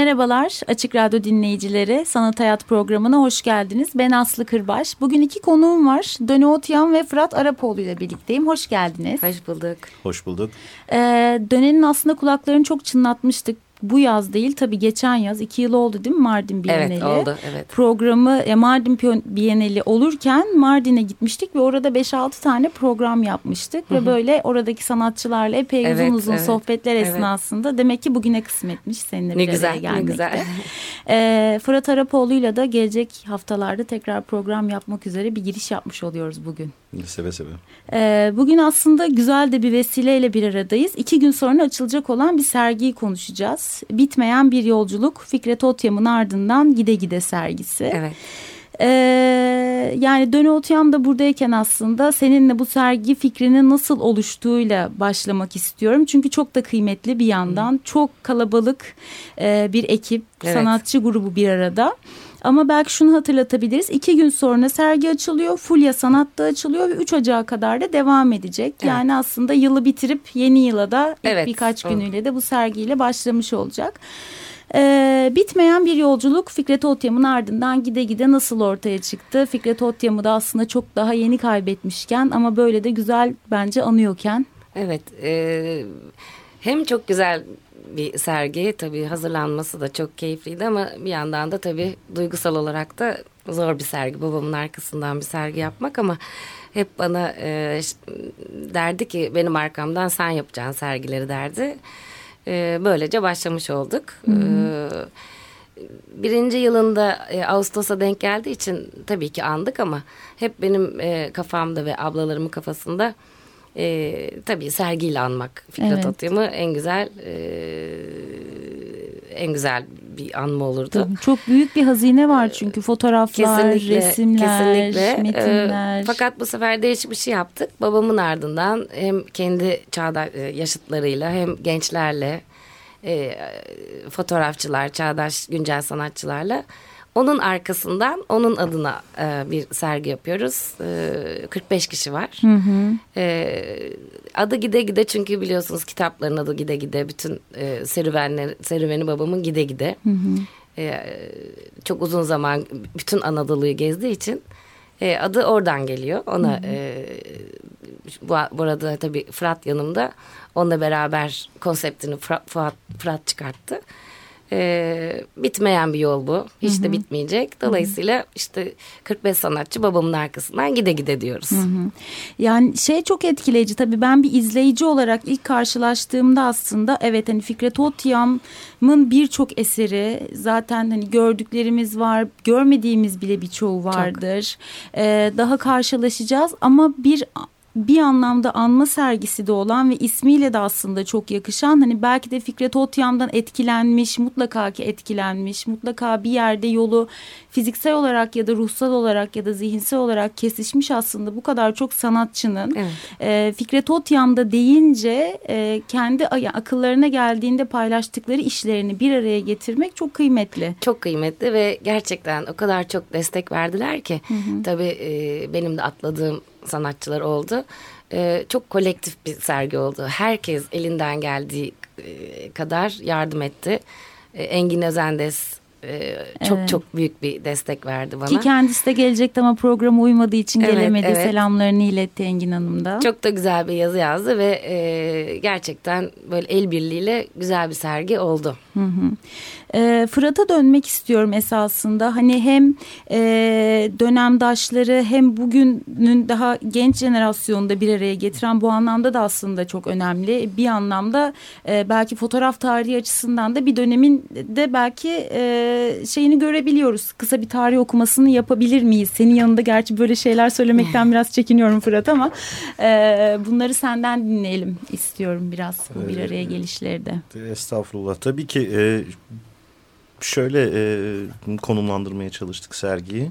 Merhabalar Açık Radyo dinleyicileri. Sanat Hayat programına hoş geldiniz. Ben Aslı Kırbaş. Bugün iki konuğum var. Döne Otyan ve Fırat Arapoğlu ile birlikteyim. Hoş geldiniz. Hoş bulduk. Hoş bulduk. Ee, Döne'nin aslında kulaklarını çok çınlatmıştık bu yaz değil tabii geçen yaz iki yıl oldu değil mi Mardin Bienali? Evet oldu evet. Programı e, Mardin Bienali olurken Mardin'e gitmiştik ve orada 5-6 tane program yapmıştık. Hı hı. Ve böyle oradaki sanatçılarla epey evet, uzun uzun evet, sohbetler esnasında evet. demek ki bugüne kısmetmiş seninle ne güzel, gelmekte. Ne güzel. ee, Fırat Arapoğlu'yla da gelecek haftalarda tekrar program yapmak üzere bir giriş yapmış oluyoruz bugün. Seve seve. Ee, bugün aslında güzel de bir vesileyle bir aradayız. İki gün sonra açılacak olan bir sergiyi konuşacağız. Bitmeyen bir yolculuk Fikret Otyam'ın ardından Gide Gide sergisi. Evet. Ee, yani Döne Otyam da buradayken aslında seninle bu sergi fikrinin nasıl oluştuğuyla başlamak istiyorum. Çünkü çok da kıymetli bir yandan. Hmm. Çok kalabalık e, bir ekip, evet. sanatçı grubu bir arada. Ama belki şunu hatırlatabiliriz. İki gün sonra sergi açılıyor. Fulya Sanat'ta açılıyor ve 3 Ocağı kadar da devam edecek. Evet. Yani aslında yılı bitirip yeni yıla da evet. birkaç günüyle de bu sergiyle başlamış olacak. Ee, bitmeyen bir yolculuk Fikret Otyam'ın ardından gide gide nasıl ortaya çıktı? Fikret Otyam'ı da aslında çok daha yeni kaybetmişken ama böyle de güzel bence anıyorken. Evet e, hem çok güzel bir sergi. Tabii hazırlanması da çok keyifliydi ama bir yandan da tabii duygusal olarak da zor bir sergi. Babamın arkasından bir sergi yapmak ama hep bana e, derdi ki benim arkamdan sen yapacaksın sergileri derdi. E, böylece başlamış olduk. Hı hı. E, birinci yılında e, Ağustos'a denk geldiği için tabii ki andık ama hep benim e, kafamda ve ablalarımın kafasında e, tabii sergiyle anmak Fikret evet. Atyam'ı en güzel e, en güzel bir anma olurdu. Tabii, çok büyük bir hazine var çünkü fotoğraflar, kesinlikle, resimler, kesinlikle. metinler. E, fakat bu sefer değişik bir şey yaptık. Babamın ardından hem kendi çağda e, yaşıtlarıyla hem gençlerle e, fotoğrafçılar, çağdaş güncel sanatçılarla onun arkasından onun adına e, bir sergi yapıyoruz. E, 45 kişi var. Hı hı. E, adı Gide Gide çünkü biliyorsunuz kitapların adı Gide Gide. Bütün e, serüvenler, serüveni babamın Gide Gide. Hı hı. E, çok uzun zaman bütün Anadolu'yu gezdiği için e, adı oradan geliyor. Ona hı hı. E, bu, bu arada tabii Fırat yanımda. Onunla beraber konseptini Fırat, Fırat çıkarttı e, bitmeyen bir yol bu. Hiç Hı-hı. de bitmeyecek. Dolayısıyla Hı-hı. işte 45 sanatçı babamın arkasından gide gide diyoruz. Hı-hı. Yani şey çok etkileyici tabii ben bir izleyici olarak ilk karşılaştığımda aslında evet hani Fikret Otyam'ın birçok eseri zaten hani gördüklerimiz var, görmediğimiz bile birçoğu vardır. Ee, daha karşılaşacağız ama bir bir anlamda anma sergisi de olan ve ismiyle de aslında çok yakışan hani belki de Fikret Otyam'dan etkilenmiş mutlaka ki etkilenmiş mutlaka bir yerde yolu fiziksel olarak ya da ruhsal olarak ya da zihinsel olarak kesişmiş aslında bu kadar çok sanatçının evet. e, Fikret Otyam'da deyince e, kendi akıllarına geldiğinde paylaştıkları işlerini bir araya getirmek çok kıymetli. Çok kıymetli ve gerçekten o kadar çok destek verdiler ki hı hı. tabii e, benim de atladığım sanatçılar oldu. E, çok kolektif bir sergi oldu. Herkes elinden geldiği e, kadar yardım etti. E, Engin Özendes e, çok evet. çok büyük bir destek verdi bana. Ki kendisi de gelecekti ama programa uymadığı için evet, gelemedi. Evet. Selamlarını iletti Engin Hanım da. Çok da güzel bir yazı yazdı ve e, gerçekten böyle el birliğiyle güzel bir sergi oldu. Hı hı. E, Fırat'a dönmek istiyorum esasında. Hani hem e, dönemdaşları hem bugünün daha genç jenerasyonda bir araya getiren bu anlamda da aslında çok önemli. Bir anlamda e, belki fotoğraf tarihi açısından da bir dönemin de belki e, şeyini görebiliyoruz. Kısa bir tarih okumasını yapabilir miyiz? Senin yanında gerçi böyle şeyler söylemekten biraz çekiniyorum Fırat ama e, bunları senden dinleyelim istiyorum biraz bu bir araya gelişleri de. Estağfurullah. Tabii ki e, şöyle e, konumlandırmaya çalıştık sergiyi.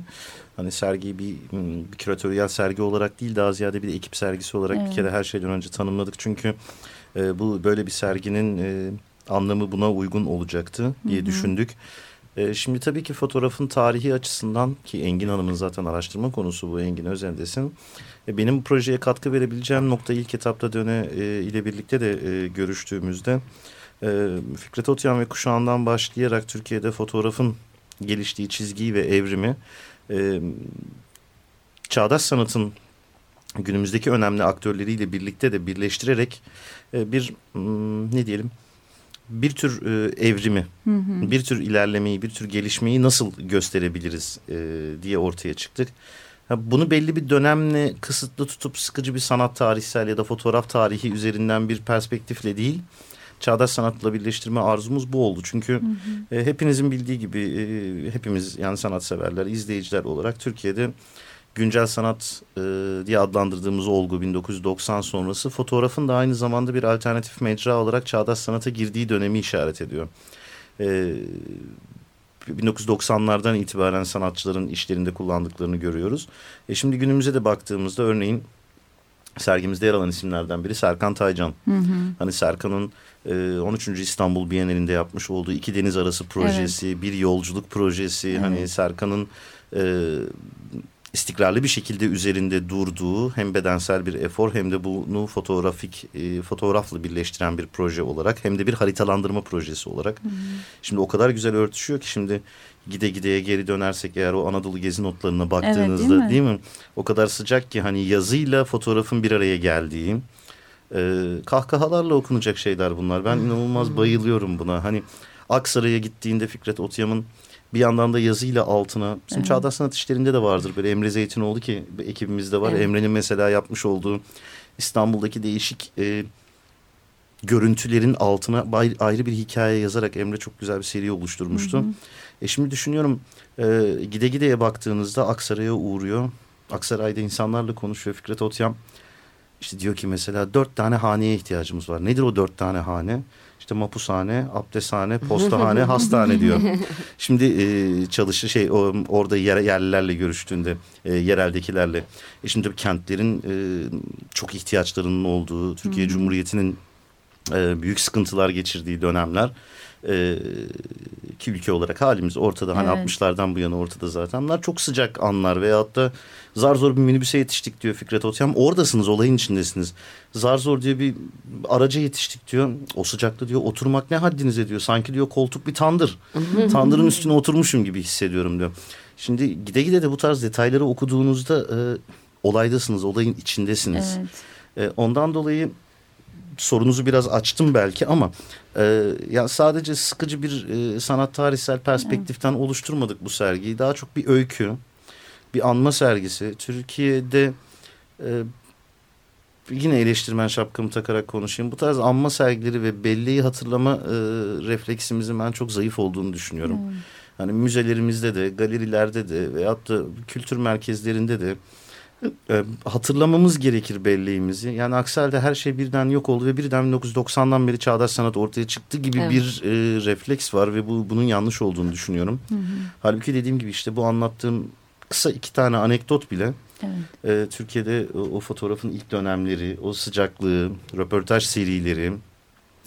Hani sergiyi bir, bir küratöryel sergi olarak değil daha ziyade bir ekip sergisi olarak evet. bir kere her şeyden önce tanımladık. Çünkü e, bu böyle bir serginin e, anlamı buna uygun olacaktı diye Hı -hı. düşündük. E, şimdi tabii ki fotoğrafın tarihi açısından ki Engin Hanım'ın zaten araştırma konusu bu Engin Özendesin. E, benim bu projeye katkı verebileceğim nokta ilk etapta döne e, ile birlikte de e, görüştüğümüzde e, Fikret Otyan ve kuşağından başlayarak Türkiye'de fotoğrafın geliştiği çizgiyi ve evrimi e, çağdaş sanatın günümüzdeki önemli aktörleriyle birlikte de birleştirerek e, bir hmm, ne diyelim bir tür e, evrimi, hı hı. bir tür ilerlemeyi, bir tür gelişmeyi nasıl gösterebiliriz e, diye ortaya çıktık. Bunu belli bir dönemle kısıtlı tutup sıkıcı bir sanat tarihsel ya da fotoğraf tarihi üzerinden bir perspektifle değil, çağdaş sanatla birleştirme arzumuz bu oldu. Çünkü hı hı. E, hepinizin bildiği gibi e, hepimiz yani sanatseverler, izleyiciler olarak Türkiye'de güncel sanat e, diye adlandırdığımız olgu 1990 sonrası fotoğrafın da aynı zamanda bir alternatif mecra olarak çağdaş sanata girdiği dönemi işaret ediyor. E, 1990'lardan itibaren sanatçıların işlerinde kullandıklarını görüyoruz. E şimdi günümüze de baktığımızda örneğin sergimizde yer alan isimlerden biri Serkan Taycan. Hı hı. Hani Serkan'ın e, 13. İstanbul Bienalinde yapmış olduğu iki deniz arası projesi, evet. bir yolculuk projesi. Hani evet. Hani Serkan'ın e, istikrarlı bir şekilde üzerinde durduğu hem bedensel bir efor hem de bunu fotoğrafik e, fotoğrafla birleştiren bir proje olarak hem de bir haritalandırma projesi olarak. Hmm. Şimdi o kadar güzel örtüşüyor ki şimdi gide gideye geri dönersek eğer o Anadolu gezi notlarına baktığınızda evet, değil, mi? değil mi? O kadar sıcak ki hani yazıyla fotoğrafın bir araya geldiği e, kahkahalarla okunacak şeyler bunlar. Ben inanılmaz bayılıyorum buna. Hani Aksaray'a gittiğinde Fikret Otyam'ın bir yandan da yazıyla altına. Bizim evet. Çağdaş Sanat işlerinde de vardır. Böyle Emre Zeytinoğlu ki ekibimizde var. Evet. Emre'nin mesela yapmış olduğu İstanbul'daki değişik e, görüntülerin altına ayrı bir hikaye yazarak Emre çok güzel bir seri oluşturmuştu. Hı hı. E şimdi düşünüyorum e, gide gideye baktığınızda Aksaray'a uğruyor. Aksaray'da insanlarla konuşuyor Fikret Otyam. İşte diyor ki mesela dört tane haneye ihtiyacımız var. Nedir o dört tane hane? işte mapushane, abdesthane, postahane, hastane diyor. Şimdi e, çalışı şey o, orada yer, yerlilerle görüştüğünde e, yereldekilerle. E şimdi kentlerin e, çok ihtiyaçlarının olduğu, Türkiye Cumhuriyeti'nin e, büyük sıkıntılar geçirdiği dönemler e, ki ülke olarak halimiz ortada. Hani evet. 60'lardan bu yana ortada zaten. Bunlar çok sıcak anlar veyahut da zar zor bir minibüse yetiştik diyor Fikret Otyam. Oradasınız olayın içindesiniz. Zar zor diye bir araca yetiştik diyor. O sıcakta diyor oturmak ne haddinize diyor. Sanki diyor koltuk bir tandır. Tandırın üstüne oturmuşum gibi hissediyorum diyor. Şimdi gide gide de bu tarz detayları okuduğunuzda e, olaydasınız, olayın içindesiniz. Evet. E, ondan dolayı sorunuzu biraz açtım belki ama e, ya sadece sıkıcı bir e, sanat tarihsel perspektiften evet. oluşturmadık bu sergiyi. Daha çok bir öykü, bir anma sergisi. Türkiye'de e, yine eleştirmen şapkamı takarak konuşayım. Bu tarz anma sergileri ve belleği hatırlama e, refleksimizin ben çok zayıf olduğunu düşünüyorum. Hmm. Hani müzelerimizde de, galerilerde de veyahut da kültür merkezlerinde de e, hatırlamamız gerekir belleğimizi. Yani Aksel'de her şey birden yok oldu ve birden 1990'dan beri çağdaş sanat ortaya çıktı gibi evet. bir e, refleks var ve bu bunun yanlış olduğunu düşünüyorum. Hı hı. Halbuki dediğim gibi işte bu anlattığım kısa iki tane anekdot bile evet. e, Türkiye'de o, o fotoğrafın ilk dönemleri, o sıcaklığı, röportaj serileri,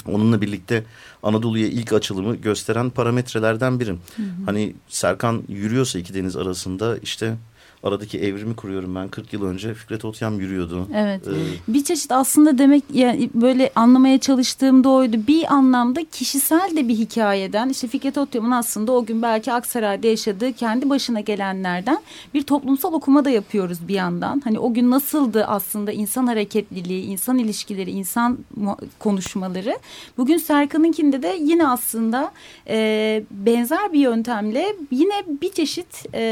onunla birlikte Anadolu'ya ilk açılımı gösteren parametrelerden biri. Hı hı. Hani Serkan yürüyorsa iki deniz arasında işte aradaki evrimi kuruyorum ben. 40 yıl önce Fikret Otyam yürüyordu. Evet. Ee, Bir çeşit aslında demek yani böyle anlamaya çalıştığımda oydu. Bir anlamda kişisel de bir hikayeden işte Fikret Otyam'ın aslında o gün belki Aksaray'da yaşadığı kendi başına gelenlerden bir toplumsal okuma da yapıyoruz bir yandan. Hani o gün nasıldı aslında insan hareketliliği, insan ilişkileri, insan konuşmaları. Bugün Serkan'ınkinde de yine aslında e, benzer bir yöntemle yine bir çeşit e,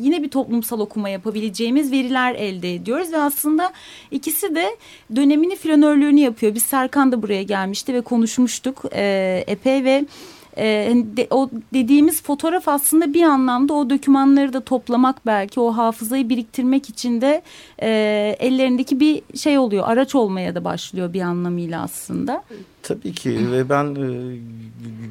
yine bir toplumsal okuma yapabileceğimiz veriler elde ediyoruz ve aslında ikisi de dönemini flanörlüğünü yapıyor. Biz Serkan da buraya gelmişti ve konuşmuştuk e, epey ve e, de- o dediğimiz fotoğraf aslında bir anlamda o dokümanları da toplamak belki o hafızayı biriktirmek için de e, ellerindeki bir şey oluyor araç olmaya da başlıyor bir anlamıyla aslında. Tabii ki ve ben e,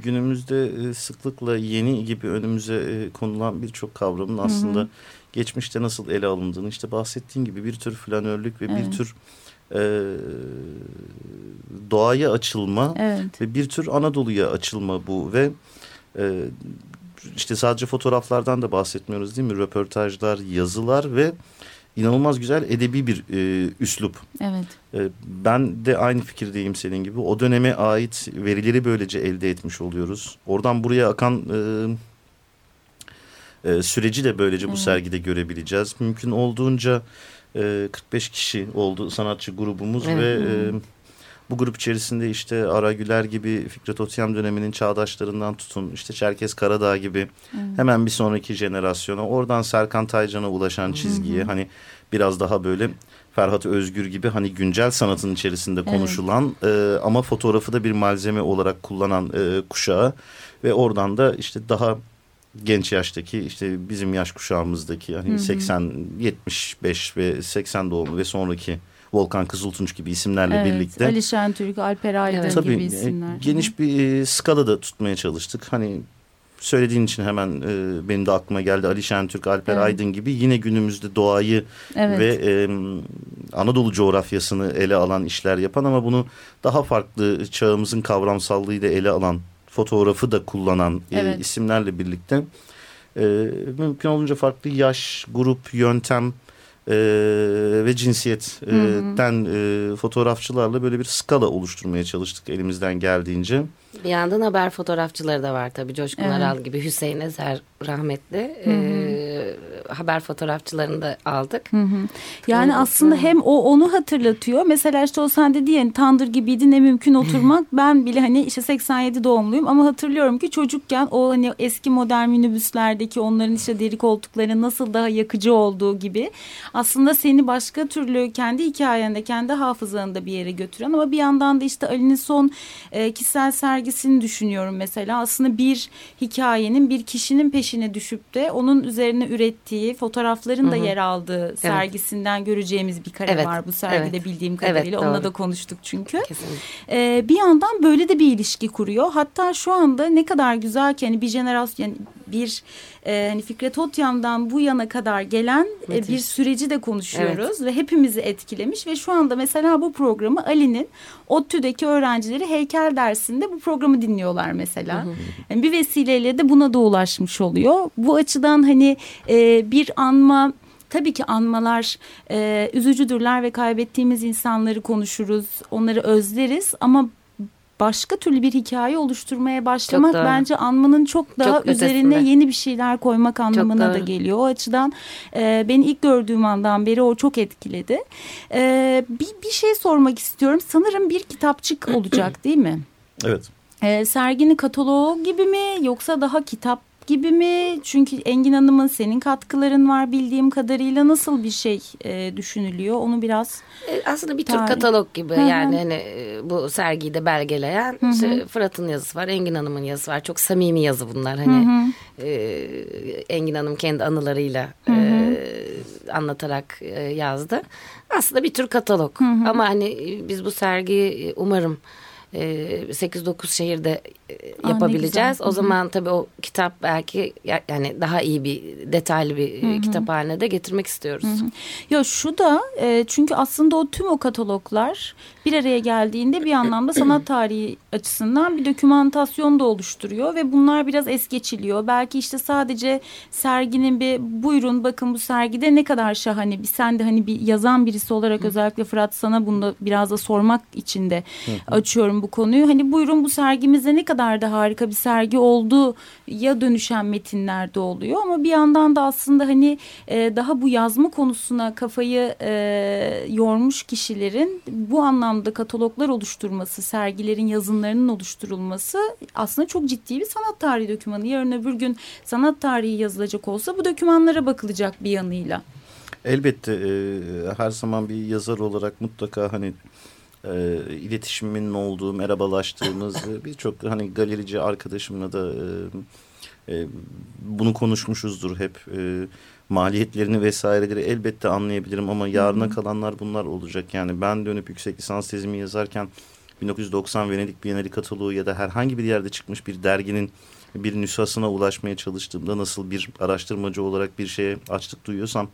günümüzde sıklıkla yeni gibi önümüze e, konulan birçok kavramın aslında geçmişte nasıl ele alındığını işte bahsettiğin gibi bir tür flanörlük ve Evet. bir tür e, doğaya açılma Evet. ve bir tür Anadolu'ya açılma bu ve e, işte sadece fotoğraflardan da bahsetmiyoruz değil mi? Röportajlar, yazılar ve inanılmaz güzel edebi bir e, üslup. Evet. E, ben de aynı fikirdeyim senin gibi. O döneme ait verileri böylece elde etmiş oluyoruz. Oradan buraya akan e, e, süreci de böylece bu Evet. sergide görebileceğiz. Mümkün olduğunca e, 45 kişi oldu sanatçı grubumuz Evet. ve e, bu grup içerisinde işte Ara Güler gibi Fikret Otyam döneminin çağdaşlarından tutun işte Çerkes Karadağ gibi hemen bir sonraki jenerasyona oradan Serkan Taycan'a ulaşan çizgiye hani biraz daha böyle Ferhat Özgür gibi hani güncel sanatın içerisinde konuşulan e, ama fotoğrafı da bir malzeme olarak kullanan e, kuşağı ve oradan da işte daha genç yaştaki işte bizim yaş kuşağımızdaki hani 80 75 ve 80 doğumlu ve sonraki Volkan Kızıltunç gibi isimlerle Evet, birlikte Ali Şentürk, Alper Aydın Evet. tabii gibi e, isimler. geniş bir e, skalada tutmaya çalıştık. Hani söylediğin için hemen e, benim de aklıma geldi Ali Şentürk, Alper Evet. Aydın gibi yine günümüzde doğayı Evet. ve e, Anadolu coğrafyasını ele alan işler yapan ama bunu daha farklı çağımızın kavramsallığıyla ele alan fotoğrafı da kullanan e, Evet. isimlerle birlikte e, mümkün olunca farklı yaş, grup, yöntem e, ve cinsiyetten e, fotoğrafçılarla böyle bir skala oluşturmaya çalıştık elimizden geldiğince. Bir yandan haber fotoğrafçıları da var tabii. Coşkun Evet. Aral gibi Hüseyin Ezer rahmetli. Ee, haber fotoğrafçılarını da aldık. Yani Doğru. aslında hem o onu hatırlatıyor. Mesela işte o sen dedi yani tandır gibiydi ne mümkün oturmak. ben bile hani işte 87 doğumluyum ama hatırlıyorum ki çocukken o hani eski modern minibüslerdeki onların işte deri koltukların nasıl daha yakıcı olduğu gibi aslında seni başka türlü kendi hikayende kendi hafızanda bir yere götüren ama bir yandan da işte Ali'nin son e, kişisel sergisini düşünüyorum mesela. Aslında bir hikayenin bir kişinin peşine düşüp de onun üzerine ürettiği fotoğrafların da yer aldığı sergisinden göreceğimiz bir kare Evet, var bu sergide evet. bildiğim Evet, kadarıyla. Onunla doğru. da konuştuk çünkü. Ee, bir yandan böyle de bir ilişki kuruyor. Hatta şu anda ne kadar güzel ki hani bir jenerasyon yani bir e, hani Fikret Otyam'dan bu yana kadar gelen e, bir süreci de konuşuyoruz ve hepimizi etkilemiş ve şu anda mesela bu programı Ali'nin ODTÜ'deki öğrencileri heykel dersinde bu programı dinliyorlar mesela. Yani bir vesileyle de buna da ulaşmış oluyor. Bu açıdan hani e, bir anma Tabii ki anmalar e, üzücüdürler ve kaybettiğimiz insanları konuşuruz, onları özleriz ama başka türlü bir hikaye oluşturmaya başlamak bence anmanın çok daha Çok üzerine ötesinde. yeni bir şeyler koymak anlamına da geliyor. O açıdan e, beni ilk gördüğüm andan beri o çok etkiledi. E, bir, bir şey sormak istiyorum. Sanırım bir kitapçık olacak değil mi? Evet. E, serginin kataloğu gibi mi yoksa daha kitap gibi mi? Çünkü Engin Hanım'ın senin katkıların var bildiğim kadarıyla nasıl bir şey e, düşünülüyor? Onu biraz E, Aslında bir tür Tarih. katalog gibi Hı hı. yani hani e, bu sergiyi de belgeleyen işte Fırat'ın yazısı var, Engin Hanım'ın yazısı var. Çok samimi yazı bunlar hani e, Engin Hanım kendi anılarıyla e, anlatarak e, yazdı. Aslında bir tür katalog ama hani e, biz bu sergiyi e, umarım e, 8-9 şehirde e, yapabileceğiz. O zaman tabii o kitap belki ya- yani daha iyi bir detaylı bir e, kitap haline de getirmek istiyoruz. Ya şu da e, çünkü aslında o tüm o kataloglar bir araya geldiğinde bir anlamda sanat tarihi açısından bir dokümantasyon da oluşturuyor ve bunlar biraz es geçiliyor. Belki işte sadece serginin bir buyurun bakın bu sergide ne kadar şahane bir sen de hani bir yazan birisi olarak özellikle Fırat sana bunu da biraz da sormak için de açıyorum bu konuyu. Hani buyurun bu sergimizde ne kadar da harika bir sergi oldu ya dönüşen metinler de oluyor ama bir yandan da aslında hani e, daha bu yazma konusuna kafayı e, yormuş kişilerin bu anlamda kataloglar oluşturması, sergilerin yazınlarının oluşturulması aslında çok ciddi bir sanat tarihi dokümanı. Yarın öbür gün sanat tarihi yazılacak olsa bu dokümanlara bakılacak bir yanıyla. Elbette e, her zaman bir yazar olarak mutlaka hani e, iletişimin olduğu, merhabalaştığımız e, birçok hani galerici arkadaşımla da e, e, bunu konuşmuşuzdur hep. E, maliyetlerini vesaireleri elbette anlayabilirim ama yarına kalanlar bunlar olacak. Yani ben dönüp yüksek lisans tezimi yazarken 1990 Venedik Bienali kataloğu ya da herhangi bir yerde çıkmış bir derginin bir nüshasına ulaşmaya çalıştığımda nasıl bir araştırmacı olarak bir şeye açlık duyuyorsam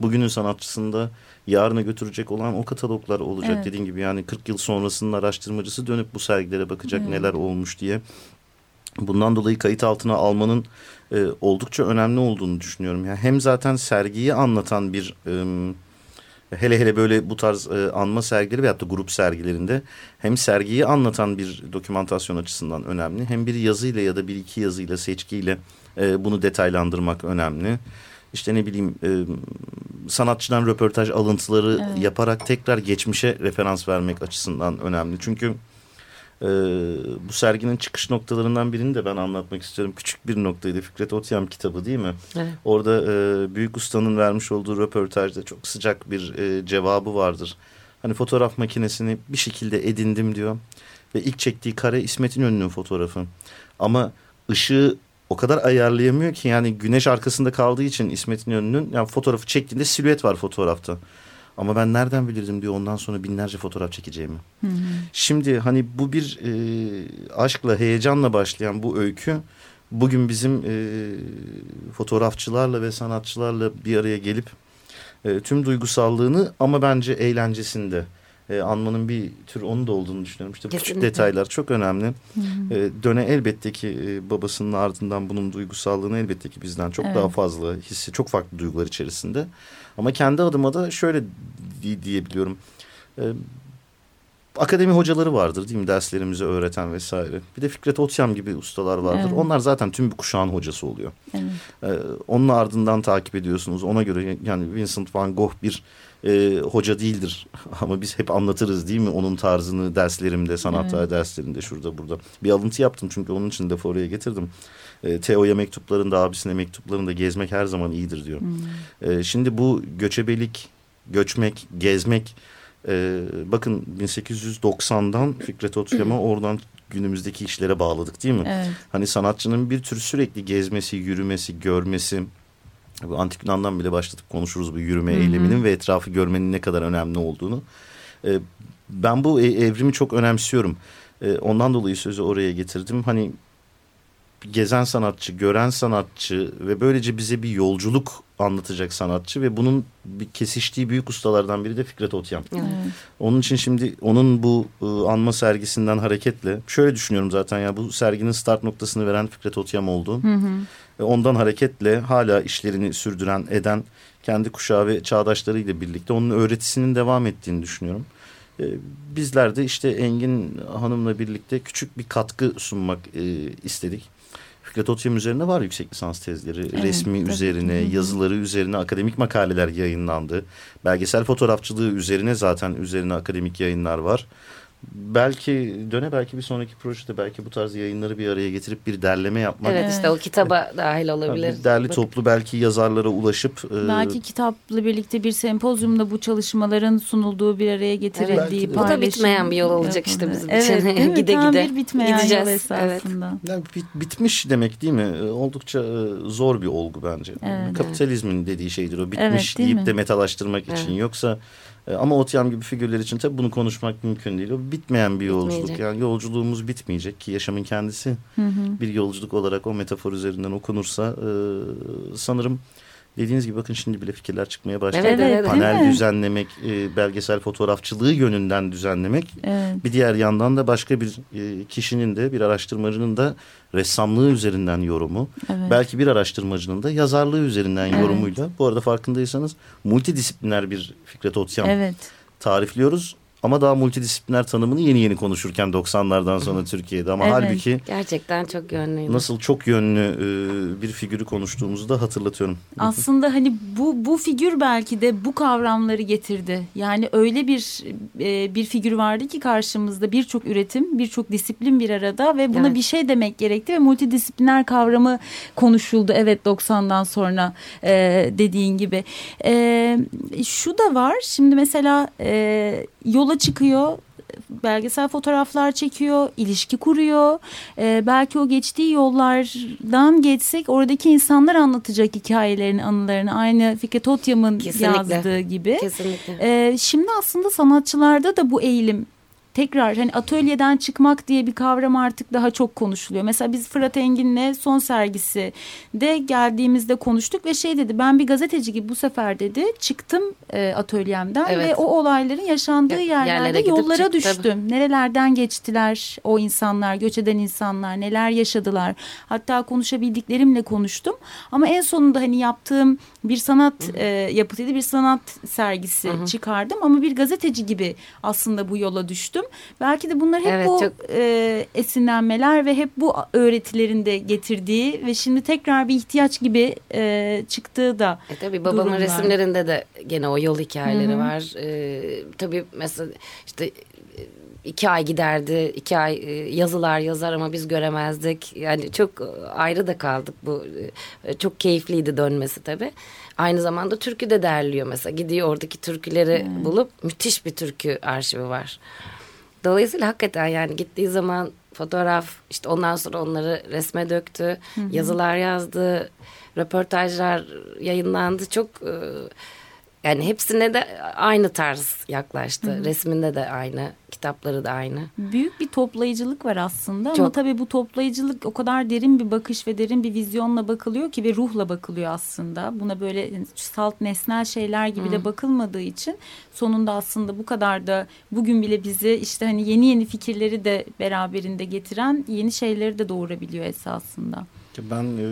bugünün sanatçısında yarına götürecek olan o kataloglar olacak Evet. dediğin gibi yani 40 yıl sonrasının araştırmacısı dönüp bu sergilere bakacak neler olmuş diye. Bundan dolayı kayıt altına almanın e, oldukça önemli olduğunu düşünüyorum. Yani hem zaten sergiyi anlatan bir e, hele hele böyle bu tarz e, anma sergileri veyahut da grup sergilerinde hem sergiyi anlatan bir dokümantasyon açısından önemli hem bir yazıyla ya da bir iki yazıyla seçkiyle e, bunu detaylandırmak önemli. İşte ne bileyim e, sanatçıdan röportaj alıntıları Evet. yaparak tekrar geçmişe referans vermek açısından önemli. Çünkü e, bu serginin çıkış noktalarından birini de ben anlatmak istiyorum. Küçük bir noktaydı Fikret Otyam kitabı değil mi? Evet. Orada e, büyük ustanın vermiş olduğu röportajda çok sıcak bir e, cevabı vardır. Hani fotoğraf makinesini bir şekilde edindim diyor. Ve ilk çektiği kare İsmet İnönü'nün fotoğrafı. Ama ışığı o kadar ayarlayamıyor ki yani güneş arkasında kaldığı için İsmet İnönü'nün yani fotoğrafı çektiğinde silüet var fotoğrafta. Ama ben nereden bilirdim diyor ondan sonra binlerce fotoğraf çekeceğimi. Şimdi hani bu bir e, aşkla, heyecanla başlayan bu öykü bugün bizim e, fotoğrafçılarla ve sanatçılarla bir araya gelip e, tüm duygusallığını ama bence eğlencesinde e, anmanın bir tür onu da olduğunu düşünüyorum. İşte bu küçük detaylar çok önemli. E, Döne elbette ki e, babasının ardından bunun duygusallığını elbette ki bizden çok Evet. daha fazla hissi, çok farklı duygular içerisinde. Ama kendi adıma da şöyle di- diyebiliyorum. E, akademi hocaları vardır değil mi derslerimizi öğreten vesaire. Bir de Fikret Otyam gibi ustalar vardır. Evet. Onlar zaten tüm bir kuşağın hocası oluyor. Evet. Ee, onun ardından takip ediyorsunuz. Ona göre yani Vincent van Gogh bir e, hoca değildir. Ama biz hep anlatırız değil mi? Onun tarzını derslerimde, sanat tarihi derslerinde şurada burada. Bir alıntı yaptım çünkü onun için de oraya getirdim. E, Teo'ya mektuplarında, abisine mektuplarında gezmek her zaman iyidir diyor. E, şimdi bu göçebelik, göçmek, gezmek... e, bakın 1890'dan Fikret Otyam'a oradan günümüzdeki işlere bağladık değil mi? Evet. Hani sanatçının bir tür sürekli gezmesi, yürümesi, görmesi. Bu antik Yunan'dan bile başlatıp konuşuruz bu yürüme eyleminin ve etrafı görmenin ne kadar önemli olduğunu. Ee, ben bu e- evrimi çok önemsiyorum. Ee, ondan dolayı sözü oraya getirdim. Hani gezen sanatçı, gören sanatçı ve böylece bize bir yolculuk anlatacak sanatçı ve bunun bir kesiştiği büyük ustalardan biri de Fikret Otyam. Evet. Onun için şimdi onun bu e, anma sergisinden hareketle şöyle düşünüyorum zaten ya bu serginin start noktasını veren Fikret Otyam oldu. Ve ondan hareketle hala işlerini sürdüren eden kendi kuşağı ve çağdaşlarıyla birlikte onun öğretisinin devam ettiğini düşünüyorum. E, bizler de işte Engin Hanım'la birlikte küçük bir katkı sunmak e, istedik. Fikret Otyam üzerine var yüksek lisans tezleri, Evet, resmi tabii. üzerine, yazıları üzerine akademik makaleler yayınlandı. Belgesel fotoğrafçılığı üzerine zaten üzerine akademik yayınlar var. Belki döne belki bir sonraki projede belki bu tarz yayınları bir araya getirip bir derleme yapmak. Evet işte o kitaba dahil olabilir. Derli Bak- toplu belki yazarlara ulaşıp e, Belki kitapla birlikte bir sempozyumda bu çalışmaların sunulduğu bir araya getirildiği Belki de. Bu da paylaşım bitmeyen bir yol olacak işte bizim evet, için. mi? Gide Tam gide bir bitmeyen gideceğiz. yol Evet. esasında. ya bit- bitmiş demek değil mi? E, Oldukça e, zor bir olgu bence. Evet. Kapitalizmin dediği şeydir o. Evet, Bitmiş değil deyip mi? de metalaştırmak için. Evet. Yoksa E, ama Otyam gibi figürler için tabii bunu konuşmak mümkün değil. O bitmeyen bir yolculuk. Yani yolculuğumuz bitmeyecek ki yaşamın kendisi bir yolculuk olarak o metafor üzerinden okunursa e, sanırım dediğiniz gibi bakın şimdi bile fikirler çıkmaya başladı. Evet, evet. Panel düzenlemek, e, belgesel fotoğrafçılığı yönünden düzenlemek Evet. bir diğer yandan da başka bir e, kişinin de bir araştırmacının da ressamlığı üzerinden yorumu. Evet. Belki bir araştırmacının da yazarlığı üzerinden Evet. yorumuyla. Bu arada farkındaysanız multidisipliner bir Fikret Otyam Evet. tarifliyoruz. Ama daha multidisipliner tanımını yeni yeni konuşurken 90'lardan sonra Türkiye'de. Ama Evet. halbuki Gerçekten çok yönlüydü. nasıl çok yönlü e, bir figürü konuştuğumuzu da hatırlatıyorum. Aslında hani bu bu figür belki de bu kavramları getirdi. Yani öyle bir e, bir figür vardı ki karşımızda birçok üretim, birçok disiplin bir arada ve buna Evet. bir şey demek gerekti ve multidisipliner kavramı konuşuldu. Evet 90'dan sonra e, dediğin gibi. E, şu da var. Şimdi mesela e, yola çıkıyor belgesel fotoğraflar çekiyor, ilişki kuruyor. Ee, belki o geçtiği yollardan geçsek oradaki insanlar anlatacak hikayelerini, anılarını. Aynı Fikret Otyam'ın yazdığı gibi. Kesinlikle. Ee, şimdi aslında sanatçılarda da bu eğilim tekrar hani atölyeden çıkmak diye bir kavram artık daha çok konuşuluyor. Mesela biz Fırat Engin'le son sergisi de geldiğimizde konuştuk ve şey dedi ben bir gazeteci gibi bu sefer dedi çıktım e, atölyemden Evet. ve o olayların yaşandığı Ya- yerlerde yerlere yollara çıktı, düştüm. Nerelerden geçtiler o insanlar, göç eden insanlar, neler yaşadılar. Hatta konuşabildiklerimle konuştum. Ama en sonunda hani yaptığım bir sanat e, yapıtıydı, bir sanat sergisi çıkardım. Ama bir gazeteci gibi aslında bu yola düştüm. Belki de bunlar hep Evet, bu çok- e, esinlenmeler ve hep bu öğretilerin de getirdiği ve şimdi tekrar bir ihtiyaç gibi e, çıktığı da E tabii babamın durumlar. resimlerinde de gene o yol hikayeleri var. E, tabii mesela işte iki ay giderdi, iki ay e, yazılar yazar ama biz göremezdik. Yani çok e, ayrı da kaldık bu. e, Çok keyifliydi dönmesi tabii. Aynı zamanda türkü de derliyor mesela. Gidiyor oradaki türküleri bulup müthiş bir türkü arşivi var. Dolayısıyla hakikaten yani gittiği zaman fotoğraf işte ondan sonra onları resme döktü. Yazılar yazdı. Röportajlar yayınlandı. Çok e, yani hepsine de aynı tarz yaklaştı. Resminde de aynı, kitapları da aynı. Büyük bir toplayıcılık var aslında ama Çok. tabii bu toplayıcılık o kadar derin bir bakış ve derin bir vizyonla bakılıyor ki ve ruhla bakılıyor aslında. Buna böyle salt nesnel şeyler gibi de bakılmadığı için sonunda aslında bu kadar da bugün bile bizi işte hani yeni yeni fikirleri de beraberinde getiren yeni şeyleri de doğurabiliyor esasında. Ben e,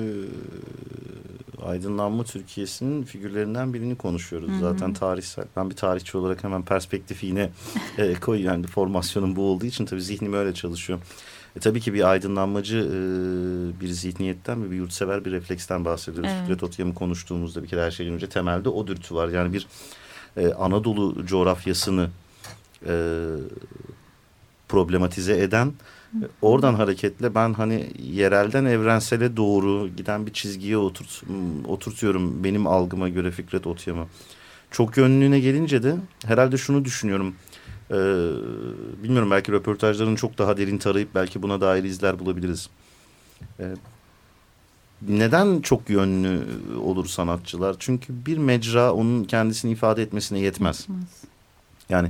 aydınlanma Türkiye'sinin figürlerinden birini konuşuyoruz. Zaten tarihsel. Ben bir tarihçi olarak hemen perspektifi yine e, koyuyorum. Yani formasyonum bu olduğu için tabii zihnim öyle çalışıyor. E, tabii ki bir aydınlanmacı e, bir zihniyetten ve bir yurtsever bir refleksten bahsediyoruz. Evet. Fikret Otyam'ı konuştuğumuzda bir kere her şeyden önce temelde o dürtü var. Yani bir e, Anadolu coğrafyasını e, problematize eden oradan hareketle ben hani yerelden evrensele doğru giden bir çizgiye oturt, oturtuyorum benim algıma göre Fikret Otyam'ı. Çok yönlülüğüne gelince de herhalde şunu düşünüyorum. Ee, bilmiyorum belki röportajlarını çok daha derin tarayıp belki buna dair izler bulabiliriz. Ee, neden çok yönlü olur sanatçılar? Çünkü bir mecra onun kendisini ifade etmesine yetmez. Yani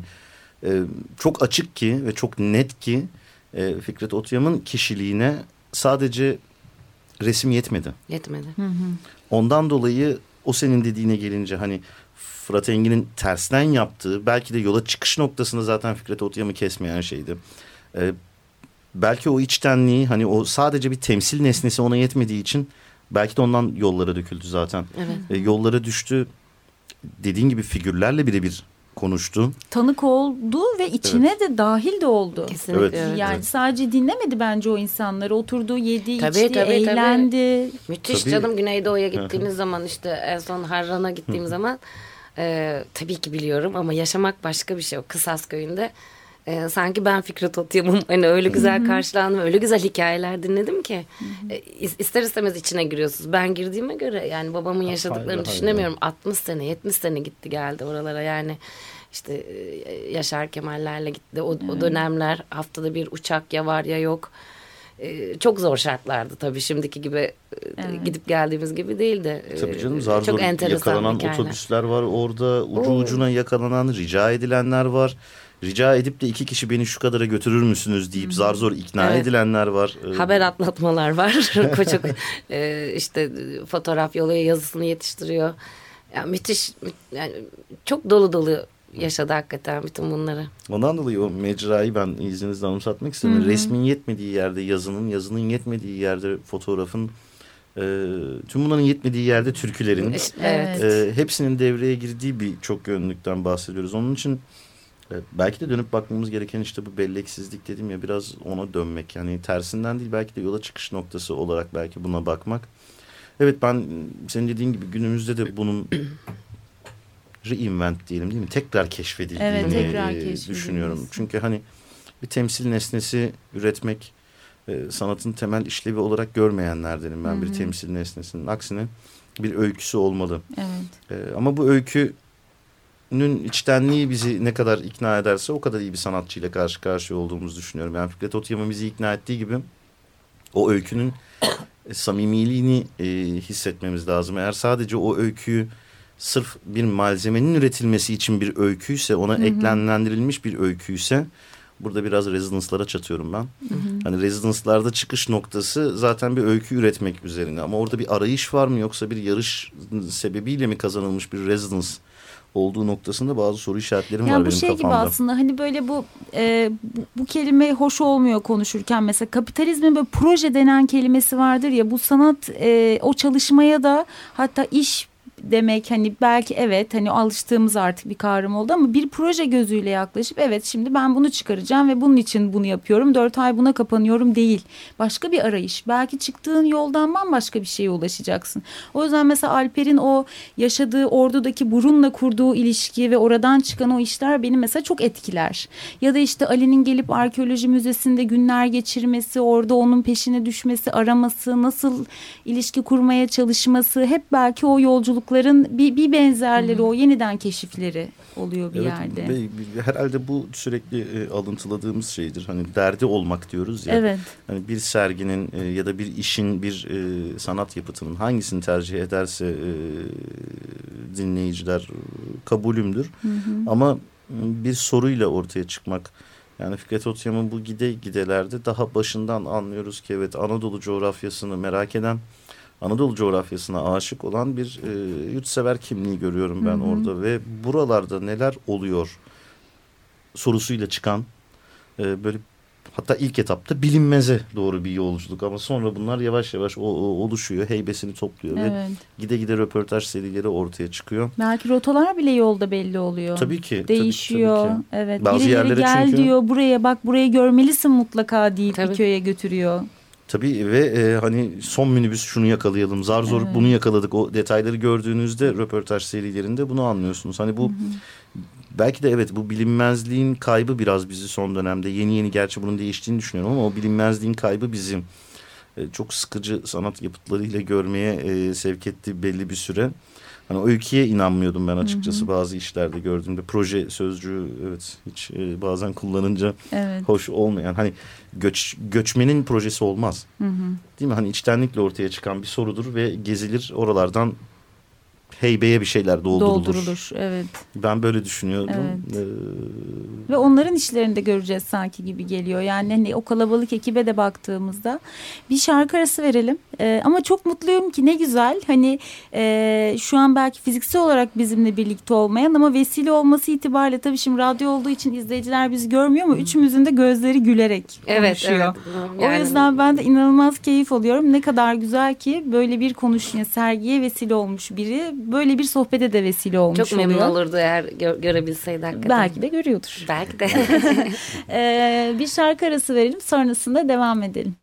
e, çok açık ki ve çok net ki e, Fikret Otyam'ın kişiliğine sadece resim yetmedi. Yetmedi. Ondan dolayı o senin dediğine gelince hani Fırat Engin'in tersten yaptığı belki de yola çıkış noktasında zaten Fikret Otyam'ı kesmeyen şeydi. Ee, belki o içtenliği hani o sadece bir temsil nesnesi ona yetmediği için belki de ondan yollara döküldü zaten. Evet. Ee, yollara düştü dediğin gibi figürlerle birebir konuştu. Tanık oldu ve içine de dahil de oldu. Kesinlikle Evet. evet. Yani sadece dinlemedi bence o insanları. Oturdu, yedi, Tabii, içti, tabii, tabii. eğlendi. Müthiş Tabii. canım Güneydoğu'ya gittiğimiz zaman işte en son Harran'a gittiğim zaman e, tabii ki biliyorum ama yaşamak başka bir şey o Kısas köyünde. E, sanki ben Fikret Otyam'ım hani öyle güzel karşılandım öyle güzel hikayeler dinledim ki e, is- ister istemez içine giriyorsunuz. Ben girdiğime göre yani babamın yaşadıklarını hayır, hayır. düşünemiyorum. 60 sene 70 sene gitti geldi oralara yani işte e, Yaşar Kemal'lerle gitti o, o dönemler haftada bir uçak ya var ya yok. e, çok zor şartlardı tabii şimdiki gibi e, Evet. gidip geldiğimiz gibi değildi. E, Tabii canım zar çok zor enteresan yakalanan hikayeler. otobüsler var orada. Ucu Oo. ucuna yakalanan rica edilenler var. Rica edip de iki kişi beni şu kadara götürür müsünüz deyip zar zor ikna Evet. edilenler var. Ee, Haber atlatmalar var. Koçuk e, işte fotoğraf yolluyor yazısını yetiştiriyor. Ya müthiş mü- yani çok dolu dolu yaşadı hakikaten bütün bunları. Ondan dolayı o mecrayı ben izninizle anımsatmak istedim. Resmin yetmediği yerde yazının, yazının yetmediği yerde fotoğrafın, e, tüm bunların yetmediği yerde türkülerin, Evet. e, hepsinin devreye girdiği bir çok yönlülükten bahsediyoruz. Onun için e, belki de dönüp bakmamız gereken işte bu belleksizlik dedim ya biraz ona dönmek. Yani tersinden değil belki de yola çıkış noktası olarak belki buna bakmak. Evet ben senin dediğin gibi günümüzde de bunun reinvent diyelim değil mi? Tekrar keşfedildiğini Evet, tekrar e, düşünüyorum. Çünkü hani bir temsil nesnesi üretmek e, sanatın temel işlevi olarak görmeyenlerdenim ben bir temsil nesnesinin. Aksine bir öyküsü olmalı. Evet. E, ama bu öykünün içtenliği bizi ne kadar ikna ederse o kadar iyi bir sanatçıyla karşı karşıya olduğumuzu düşünüyorum. Yani Fikret Otyam'ın bizi ikna ettiği gibi o öykünün e, samimiliğini e, hissetmemiz lazım. Eğer sadece o öyküyü sırf bir malzemenin üretilmesi için bir öyküyse, ona eklenlendirilmiş bir öyküyse burada biraz rezidanslara çatıyorum ben. Hani rezidanslarda çıkış noktası zaten bir öykü üretmek üzerine ama orada bir arayış var mı yoksa bir yarış sebebiyle mi kazanılmış bir residence olduğu noktasında bazı soru işaretlerim var Yani bu benim şey gibi kafamda. aslında hani böyle bu, e, bu bu kelime hoş olmuyor konuşurken mesela kapitalizmin böyle proje denen kelimesi vardır ya bu sanat e, o çalışmaya da hatta iş demek hani belki evet hani alıştığımız artık bir kavram oldu ama bir proje gözüyle yaklaşıp evet şimdi ben bunu çıkaracağım ve bunun için bunu yapıyorum dört ay buna kapanıyorum değil. Başka bir arayış. Belki çıktığın yoldan bambaşka bir şeye ulaşacaksın. O yüzden mesela Alper'in o yaşadığı ordudaki burunla kurduğu ilişki ve oradan çıkan o işler beni mesela çok etkiler. Ya da işte Ali'nin gelip arkeoloji müzesinde günler geçirmesi orada onun peşine düşmesi araması nasıl ilişki kurmaya çalışması hep belki o yolculukların bir, bir benzerleri o yeniden keşifleri oluyor bir Evet, yerde. ve herhalde bu sürekli e, alıntıladığımız şeydir. Hani derdi olmak diyoruz ya. Evet. Hani bir serginin e, ya da bir işin, bir e, sanat yapıtının hangisini tercih ederse e, dinleyiciler e, kabulümdür. Ama m, bir soruyla ortaya çıkmak. Yani Fikret Otyam'ın bu gide gidelerde daha başından anlıyoruz ki evet Anadolu coğrafyasını merak eden, Anadolu coğrafyasına aşık olan bir e, yurtsever kimliği görüyorum ben orada ve buralarda neler oluyor sorusuyla çıkan e, böyle hatta ilk etapta bilinmeze doğru bir yolculuk ama sonra bunlar yavaş yavaş o, o- oluşuyor, heybesini topluyor ve Evet. gide gide röportaj serileri ortaya çıkıyor. Belki rotalar bile yolda belli oluyor. Tabii ki. tabii- Değişiyor. tabii ki. Evet. Bazı Birileri yerlere gel çünkü- diyor buraya bak burayı görmelisin mutlaka deyip Tabii. bir köye götürüyor. Tabii ve e, hani son minibüs şunu yakalayalım zar zor Evet. bunu yakaladık o detayları gördüğünüzde röportaj serilerinde bunu anlıyorsunuz. Hani bu belki de evet bu bilinmezliğin kaybı biraz bizi son dönemde yeni yeni gerçi bunun değiştiğini düşünüyorum ama o bilinmezliğin kaybı bizim e, çok sıkıcı sanat yapıtlarıyla görmeye e, sevk etti belli bir süre. Hani o öyküye inanmıyordum ben açıkçası bazı işlerde gördüğümde. Proje sözcüğü evet hiç e, bazen kullanınca Evet. hoş olmayan hani göç göçmenin projesi olmaz. Değil mi? Hani içtenlikle ortaya çıkan bir sorudur ve gezilir oralardan heybeye bir şeyler doldurulur. Doldurulur. Evet. Ben böyle düşünüyordum. Evet. Ee, Ve onların işlerini de göreceğiz sanki gibi geliyor. Yani hani o kalabalık ekibe de baktığımızda bir şarkı arası verelim. Ee, ama çok mutluyum ki ne güzel. Hani e, şu an belki fiziksel olarak bizimle birlikte olmayan ama vesile olması itibariyle tabii şimdi radyo olduğu için izleyiciler bizi görmüyor ama üçümüzün de gözleri gülerek Evet, konuşuyor. evet. O Yani- yüzden ben de inanılmaz keyif alıyorum. Ne kadar güzel ki böyle bir konuşmaya, sergiye vesile olmuş biri. Böyle bir sohbete de vesile olmuş Çok memnun oluyor. olurdu eğer gö- görebilseydi hakikaten. Belki de görüyordur. Belki de. Ee, bir şarkı arası verelim sonrasında devam edelim.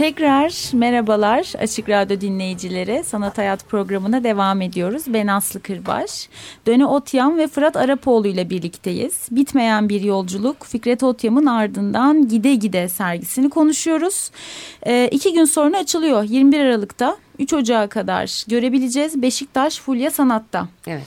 Tekrar merhabalar Açık Radyo dinleyicileri. Sanat Hayat programına devam ediyoruz. Ben Aslı Kırbaş. Döne Otyam ve Fırat Arapoğlu ile birlikteyiz. Bitmeyen bir yolculuk Fikret Otyam'ın ardından Gide Gide sergisini konuşuyoruz. Ee, iki gün sonra açılıyor 21 Aralık'ta 3 Ocağı kadar görebileceğiz Beşiktaş Fulya Sanat'ta. Evet.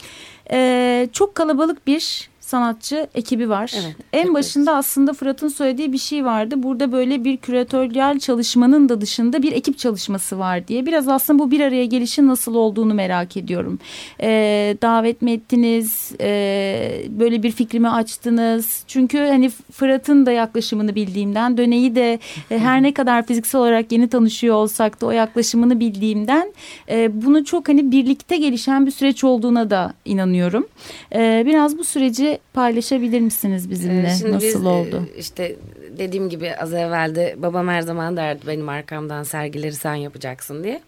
Ee, çok kalabalık bir sanatçı ekibi var. Evet, en başında aslında Fırat'ın söylediği bir şey vardı. Burada böyle bir küratöryel çalışmanın da dışında bir ekip çalışması var diye. Biraz aslında bu bir araya gelişin nasıl olduğunu merak ediyorum. Ee, davet mi ettiniz? Ee, böyle bir fikrimi açtınız? Çünkü hani Fırat'ın da yaklaşımını bildiğimden, döneyi de e, her ne kadar fiziksel olarak yeni tanışıyor olsak da o yaklaşımını bildiğimden e, bunu çok hani birlikte gelişen bir süreç olduğuna da inanıyorum. E, biraz bu süreci paylaşabilir misiniz bizimle? Ee, Şimdi Nasıl biz, oldu? e, işte dediğim gibi az evvel de babam her zaman derdi benim arkamdan sergileri sen yapacaksın diye.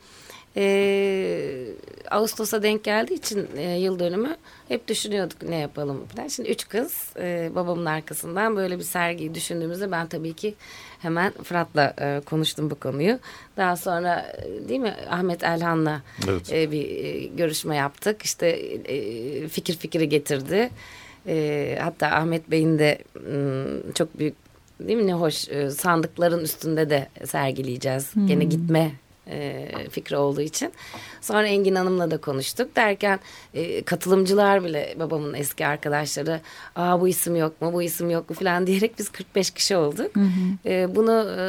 Ee, Ağustos'a denk geldiği için e, yıl dönümü hep düşünüyorduk ne yapalım falan. Şimdi üç kız e, babamın arkasından böyle bir sergiyi düşündüğümüzde ben tabii ki hemen Fırat'la e, konuştum bu konuyu. Daha sonra e, değil mi Ahmet Elhan'la Evet. e, bir e, görüşme yaptık. İşte e, fikir fikri getirdi. E, hatta Ahmet Bey'in de m, çok büyük değil mi ne hoş e, sandıkların üstünde de sergileyeceğiz. Gene gitme e, fikri olduğu için. Sonra Engin Hanım'la da konuştuk. Derken e, katılımcılar bile babamın eski arkadaşları Aa bu isim yok mu bu isim yok mu falan diyerek biz 45 kişi olduk. E, bunu e,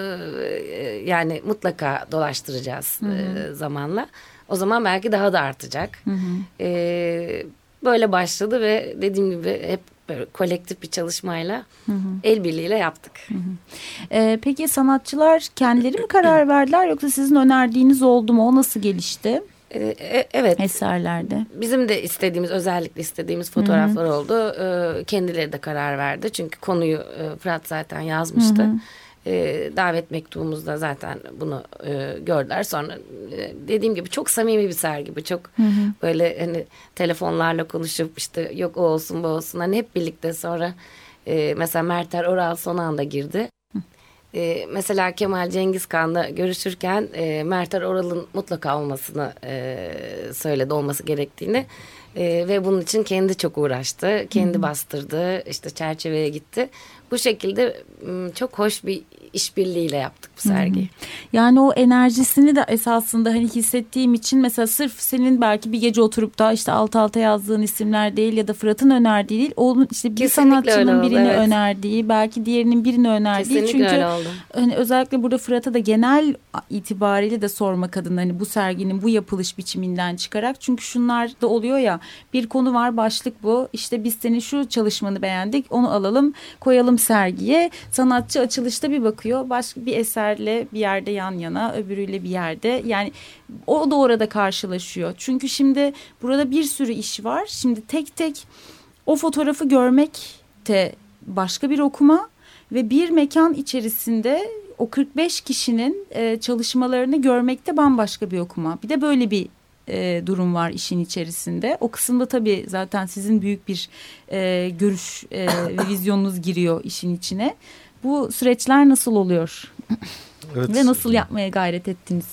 yani mutlaka dolaştıracağız e, zamanla. O zaman belki daha da artacak. E, böyle başladı ve dediğim gibi hep böyle kolektif bir çalışmayla el birliğiyle yaptık. E, peki sanatçılar kendileri mi karar verdiler yoksa sizin önerdiğiniz oldu mu? O nasıl gelişti E, e, evet. eserlerde? Bizim de istediğimiz özellikle istediğimiz fotoğraflar oldu. Ee, kendileri de karar verdi. Çünkü konuyu e, Fırat zaten yazmıştı. Ee, davet mektubumuzda zaten bunu e, gördüler. Sonra e, dediğim gibi çok samimi bir sergi bu. Çok böyle hani telefonlarla konuşup işte yok o olsun bu olsun. Hani hep birlikte sonra e, mesela Merter Oral son anda girdi. Ee, mesela Kemal Cengiz Kan'la görüşürken e, Merter Oral'ın mutlaka olmasını e, söyledi olması gerektiğini E, ve bunun için kendi çok uğraştı kendi bastırdı işte çerçeveye gitti bu şekilde çok hoş bir işbirliğiyle yaptık bu sergiyi. Yani o enerjisini de esasında hani hissettiğim için mesela sırf senin belki bir gece oturup da işte alt alta yazdığın isimler değil ya da Fırat'ın önerdiği değil. Onun işte bir Kesinlikle sanatçının oldu, birini evet. önerdiği belki diğerinin birini önerdiği. Kesinlikle Çünkü hani özellikle burada Fırat'a da genel itibariyle de sormak adına hani bu serginin bu yapılış biçiminden çıkarak çünkü şunlar da oluyor ya bir konu var başlık bu işte biz senin şu çalışmanı beğendik onu alalım koyalım sergiye sanatçı açılışta bir bakıyor başka bir eserle bir yerde yan yana öbürüyle bir yerde yani o da orada karşılaşıyor çünkü şimdi burada bir sürü iş var şimdi tek tek o fotoğrafı görmek de başka bir okuma ve bir mekan içerisinde o 45 kişinin e, çalışmalarını görmekte bambaşka bir okuma. Bir de böyle bir e, durum var işin içerisinde. O kısımda tabii zaten sizin büyük bir e, görüş e, vizyonunuz giriyor işin içine. Bu süreçler nasıl oluyor Evet. ve nasıl yapmaya gayret ettiniz?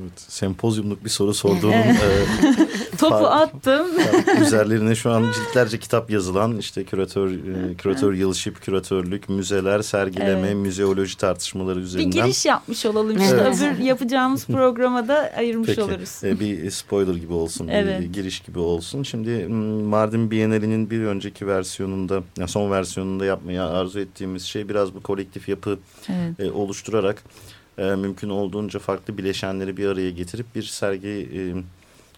Evet, sempozyumluk bir soru sorduğum e, Topu attım. Yani üzerlerine şu an ciltlerce kitap yazılan işte küratör, e, küratör yılışıp küratörlük, müzeler, sergileme, Evet. müzeoloji tartışmaları bir üzerinden. giriş yapmış olalım işte Evet. öbür yapacağımız programa da ayırmış Peki, oluruz. e, bir spoiler gibi olsun, Evet. bir giriş gibi olsun. Şimdi Mardin Bienali'nin bir önceki versiyonunda, yani son versiyonunda yapmaya arzu ettiğimiz şey biraz bu kolektif yapı Evet. e, oluşturarak e, mümkün olduğunca farklı bileşenleri bir araya getirip bir sergi e,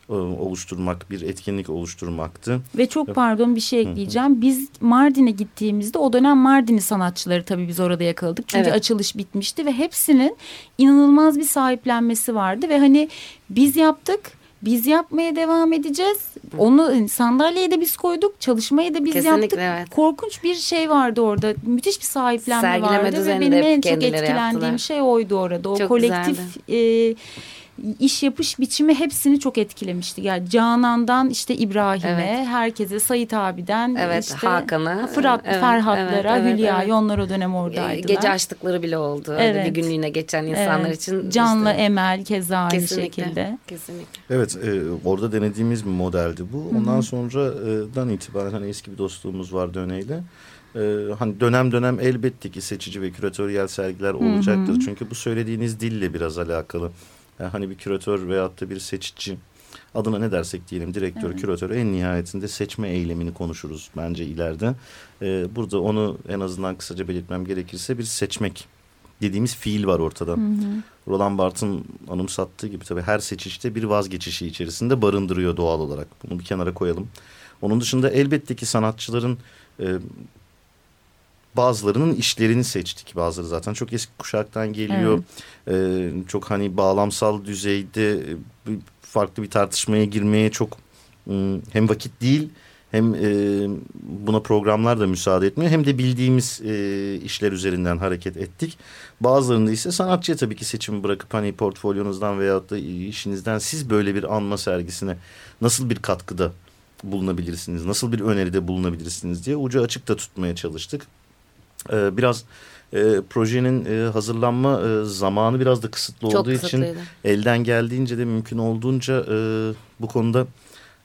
e, oluşturmak, bir etkinlik oluşturmaktı. Ve çok pardon bir şey ekleyeceğim. Biz Mardin'e gittiğimizde o dönem Mardin'i sanatçıları tabii biz orada yakaladık. Çünkü Evet. açılış bitmişti ve hepsinin inanılmaz bir sahiplenmesi vardı. Ve hani biz yaptık, biz yapmaya devam edeceğiz. Onu hani sandalyeye de biz koyduk, çalışmayı da biz Kesinlikle, yaptık. evet. Korkunç bir şey vardı orada. Müthiş bir sahiplenme Sergileme vardı. Ve benim en çok etkilendiğim yaptılar. şey oydu orada. O Çok kolektif... e, iş yapış biçimi hepsini çok etkilemişti. Yani Canan'dan işte İbrahim'e, Evet. herkese Sayit abiden Evet, işte Hakan'a. Fırat, Evet, Ferhatlara, evet, evet, Hülya'ya evet. onlar o dönem Ee, oradaydılar. Gece açtıkları bile oldu. Öyle Evet. Bir günlüğüne geçen insanlar Evet. için. Can'la işte- Emel keza aynı Kesinlikle, şekilde. Kesinlikle. Evet e, orada denediğimiz bir modeldi bu. Ondan sonradan itibaren hani eski bir dostluğumuz vardı Öne'yle. E, hani dönem dönem elbette ki seçici ve küratöryel sergiler olacaktır. Çünkü bu söylediğiniz dille biraz alakalı. Yani hani bir küratör veyahut da bir seçici adına ne dersek diyelim direktör, küratör en nihayetinde seçme eylemini konuşuruz bence ileride. E, burada onu en azından kısaca belirtmem gerekirse bir seçmek dediğimiz fiil var ortada. Roland Barthes'ın anımsattığı gibi tabii her seçişte bir vazgeçişi içerisinde barındırıyor doğal olarak. Bunu bir kenara koyalım. Onun dışında elbette ki sanatçıların e, bazılarının işlerini seçtik. Bazıları zaten çok eski kuşaktan geliyor. E, çok hani bağlamsal düzeyde e, farklı bir tartışmaya girmeye çok m, hem vakit değil hem e, buna programlar da müsaade etmiyor hem de bildiğimiz e, işler üzerinden hareket ettik. Bazılarında ise sanatçıya tabii ki seçimi bırakıp hani portfolyonuzdan veyahut da işinizden siz böyle bir anma sergisine nasıl bir katkıda bulunabilirsiniz, nasıl bir öneride bulunabilirsiniz diye ucu açık da tutmaya çalıştık. Ee, biraz e, projenin e, hazırlanma e, zamanı biraz da kısıtlı Çok olduğu için kısıtlıydı. elden geldiğince de mümkün olduğunca e, bu konuda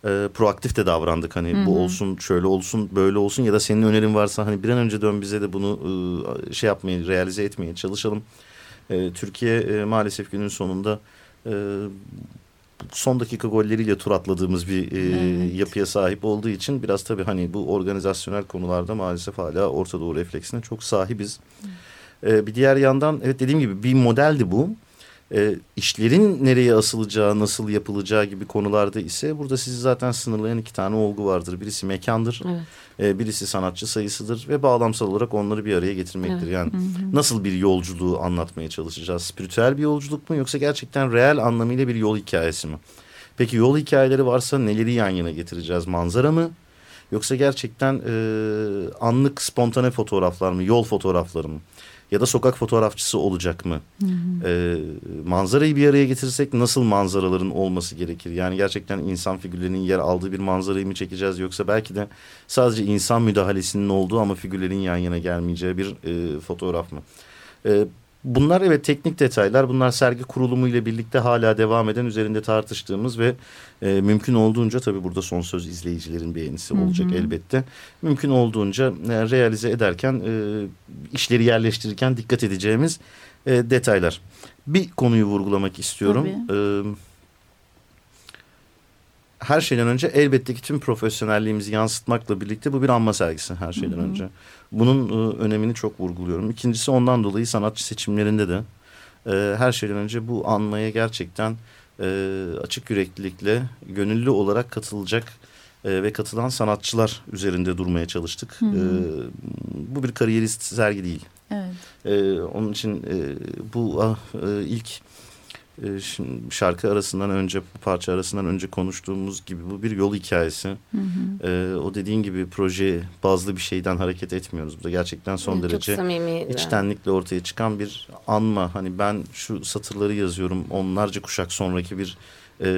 e, proaktif de davrandık. Hani bu olsun, şöyle olsun, böyle olsun ya da senin önerin varsa hani bir an önce dön bize de bunu e, şey yapmaya, realize etmeye çalışalım. E, Türkiye e, maalesef günün sonunda e, son dakika golleriyle tur atladığımız bir e, yapıya sahip olduğu için biraz tabii hani bu organizasyonel konularda maalesef hala Orta Doğu refleksine çok sahibiz. E, bir diğer yandan evet dediğim gibi bir modeldi bu. E, işlerin nereye asılacağı, nasıl yapılacağı gibi konularda ise burada sizi zaten sınırlayan iki tane olgu vardır. Birisi mekandır, Evet. e, birisi sanatçı sayısıdır ve bağlamsal olarak onları bir araya getirmektir. Yani nasıl bir yolculuğu anlatmaya çalışacağız? Spiritüel bir yolculuk mu yoksa gerçekten reel anlamıyla bir yol hikayesi mi? Peki yol hikayeleri varsa neleri yan yana getireceğiz? Manzara mı? Yoksa gerçekten e, anlık spontane fotoğraflar mı? Yol fotoğrafları mı? Ya da sokak fotoğrafçısı olacak mı? E, manzarayı bir araya getirirsek nasıl manzaraların olması gerekir? Yani gerçekten insan figürlerinin yer aldığı bir manzarayı mı çekeceğiz? Yoksa belki de sadece insan müdahalesinin olduğu ama figürlerin yan yana gelmeyeceği bir e, fotoğraf mı? E, bunlar evet teknik detaylar. Bunlar sergi kurulumu ile birlikte hala devam eden üzerinde tartıştığımız ve e, mümkün olduğunca tabii burada son söz izleyicilerin beğenisi olacak elbette. Mümkün olduğunca e, realize ederken e, işleri yerleştirirken dikkat edeceğimiz e, detaylar. Bir konuyu vurgulamak istiyorum. E, her şeyden önce elbette ki tüm profesyonelliğimizi yansıtmakla birlikte bu bir anma sergisi her şeyden önce. Bunun e, önemini çok vurguluyorum. İkincisi ondan dolayı sanatçı seçimlerinde de e, her şeyden önce bu anmaya gerçekten e, açık yüreklilikle gönüllü olarak katılacak e, ve katılan sanatçılar üzerinde durmaya çalıştık. E, bu bir kariyerist sergi değil. Evet. Ee, onun için e, bu ah, e, ilk e, şimdi şarkı arasından önce bu parça arasından önce konuştuğumuz gibi bu bir yol hikayesi. Ee, o dediğin gibi proje bazlı bir şeyden hareket etmiyoruz. Burada gerçekten son Çok derece içtenlikle ortaya çıkan bir anma. Hani ben şu satırları yazıyorum onlarca kuşak sonraki bir e,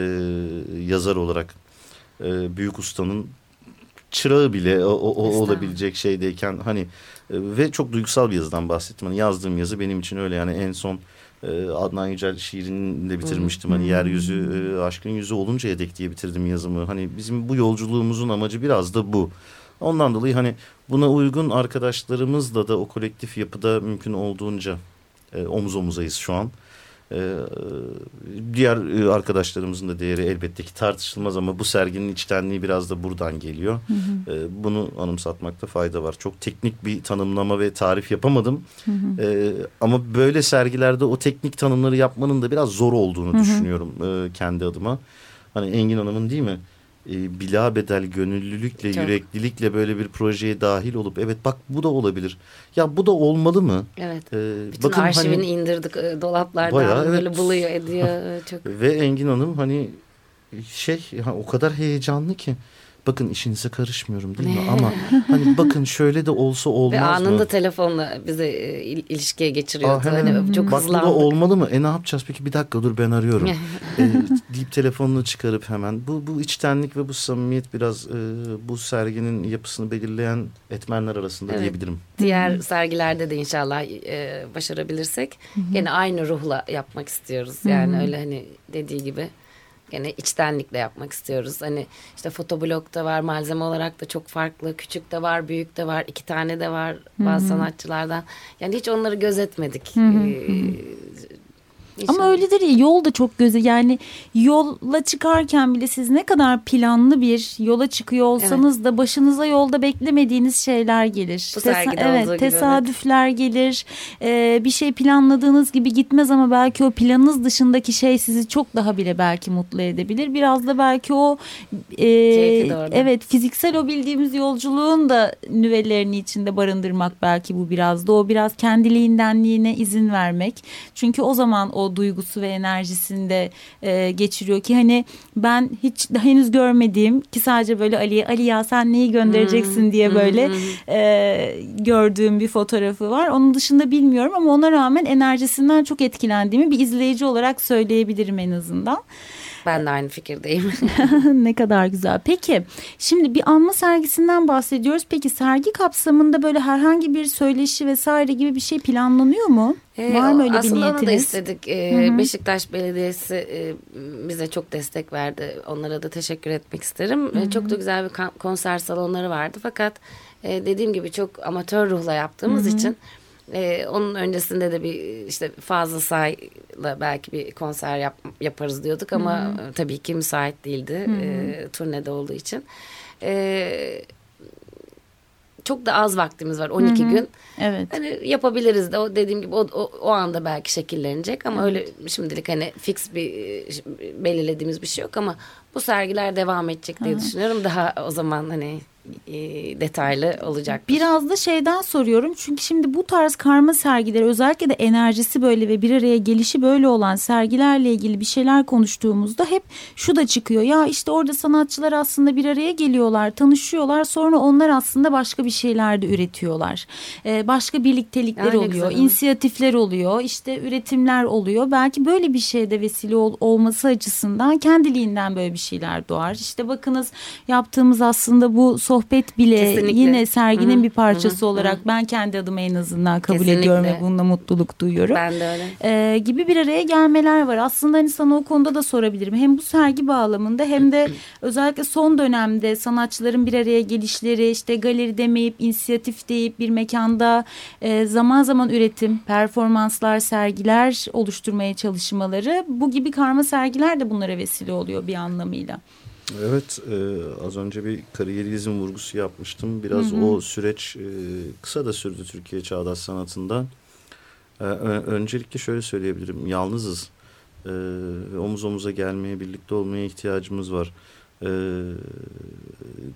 yazar olarak e, büyük ustanın çırağı bile o, o- o olabilecek şeydeyken hani e, ve çok duygusal bir yazıdan bahsettim. Hani yazdığım yazı benim için öyle yani en son e, Adnan Yücel şiirini de bitirmiştim. Hani yeryüzü e, aşkın yüzü oluncaya dek diye bitirdim yazımı. Hani bizim bu yolculuğumuzun amacı biraz da bu. Ondan dolayı hani buna uygun arkadaşlarımızla da o kolektif yapıda mümkün olduğunca e, omuz omuzayız şu an. E, diğer e, arkadaşlarımızın da değeri elbette ki tartışılmaz ama bu serginin içtenliği biraz da buradan geliyor. E, bunu anımsatmakta fayda var. Çok teknik bir tanımlama ve tarif yapamadım. E, ama böyle sergilerde o teknik tanımları yapmanın da biraz zor olduğunu düşünüyorum e, kendi adıma. Hani Engin Hanım'ın değil mi? E, bila bedel gönüllülükle, Çok. yüreklilikle böyle bir projeye dahil olup evet bak bu da olabilir. Ya bu da olmalı mı? Evet. E, Bütün bakın arşivini hani- indirdik e, dolaplardan Bayağı, evet. böyle buluyor ediyor. e, Çok Ve Engin Hanım hani şey o kadar heyecanlı ki bakın işinize karışmıyorum değil mi? Ama hani bakın şöyle de olsa olmaz Ve mı? anında telefonla bize il- ilişkiye geçiriyordu. Aa, hemen, hani çok Bak bu da hızlandık. olmalı mı? E ne yapacağız peki? Bir dakika dur ben arıyorum. e, deyip telefonunu çıkarıp hemen. Bu, bu içtenlik ve bu samimiyet biraz e, bu serginin yapısını belirleyen etmenler arasında Evet. diyebilirim. Diğer sergilerde de inşallah e, başarabilirsek gene aynı ruhla yapmak istiyoruz. Yani öyle hani dediği gibi gene içtenlikle yapmak istiyoruz. Hani işte fotoblokta var malzeme olarak da çok farklı. Küçük de var, büyük de var, iki tane de var bazı sanatçılardan. Yani hiç onları gözetmedik. Ee, Ama inşallah. öyledir ya yol da çok göze yani yola çıkarken bile siz ne kadar planlı bir yola çıkıyor olsanız da başınıza yolda beklemediğiniz şeyler gelir. Bu sergide evet, gibi, tesadüfler gelir. Ee, bir şey planladığınız gibi gitmez ama belki o planınız dışındaki şey sizi çok daha bile belki mutlu edebilir. Biraz da belki o e, evet fiziksel o bildiğimiz yolculuğun da nüvelerini içinde barındırmak belki bu biraz da o biraz kendiliğindenliğine izin vermek. Çünkü o zaman o duygusu ve enerjisini de e, geçiriyor ki hani ben hiç daha henüz görmediğim ki sadece böyle Ali'ye Ali ya sen neyi göndereceksin diye böyle e, gördüğüm bir fotoğrafı var. Onun dışında bilmiyorum ama ona rağmen enerjisinden çok etkilendiğimi bir izleyici olarak söyleyebilirim en azından. Ben de aynı fikirdeyim. ne kadar güzel. Peki şimdi bir anma sergisinden bahsediyoruz. Peki sergi kapsamında böyle herhangi bir söyleşi vesaire gibi bir şey planlanıyor mu? Ee, Var mı öyle bir aslında onu da niyetiniz? istedik. Ee, Beşiktaş Belediyesi e, bize çok destek verdi. Onlara da teşekkür etmek isterim. Ee, çok da güzel bir konser salonları vardı. Fakat e, dediğim gibi çok amatör ruhla yaptığımız için e, onun öncesinde de bir işte fazla sayla belki bir konser yap- yaparız diyorduk ama e, tabii ki müsait değildi. E, turnede olduğu için. E, çok da az vaktimiz var 12 gün. Evet. Hani yapabiliriz de o dediğim gibi o, o, o anda belki şekillenecek ama öyle şimdilik hani fix bir belirlediğimiz bir şey yok ama bu sergiler devam edecek diye düşünüyorum. Daha o zaman hani e, detaylı olacak. Biraz da şeyden soruyorum çünkü şimdi bu tarz karma sergileri özellikle de enerjisi böyle ve bir araya gelişi böyle olan sergilerle ilgili bir şeyler konuştuğumuzda hep şu da çıkıyor. Ya işte orada sanatçılar aslında bir araya geliyorlar, tanışıyorlar sonra onlar aslında başka bir şeyler de üretiyorlar. Ee, başka birliktelikler Ya ne oluyor, güzel, inisiyatifler oluyor, işte üretimler oluyor. Belki böyle bir şeyde vesile ol- olması açısından kendiliğinden böyle bir şeyler doğar. İşte bakınız yaptığımız aslında bu sohbet bile Kesinlikle. yine serginin Hı hı, bir parçası hı hı, olarak ben kendi adıma en azından kabul Kesinlikle. ediyorum ve bununla mutluluk duyuyorum. Ben de öyle. Ee, gibi bir araya gelmeler var. Aslında hani sana o konuda da sorabilirim. Hem bu sergi bağlamında hem de özellikle son dönemde sanatçıların bir araya gelişleri, işte galeri demeyip inisiyatif deyip bir mekanda e, zaman zaman üretim, performanslar, sergiler oluşturmaya çalışmaları bu gibi karma sergiler de bunlara vesile oluyor bir anlamıyla. Evet e, az önce bir kariyerizm vurgusu yapmıştım. Biraz o süreç e, kısa da sürdü Türkiye çağdaş sanatında. E, öncelikle şöyle söyleyebilirim. Yalnızız. E, omuz omuza gelmeye, birlikte olmaya ihtiyacımız var. E,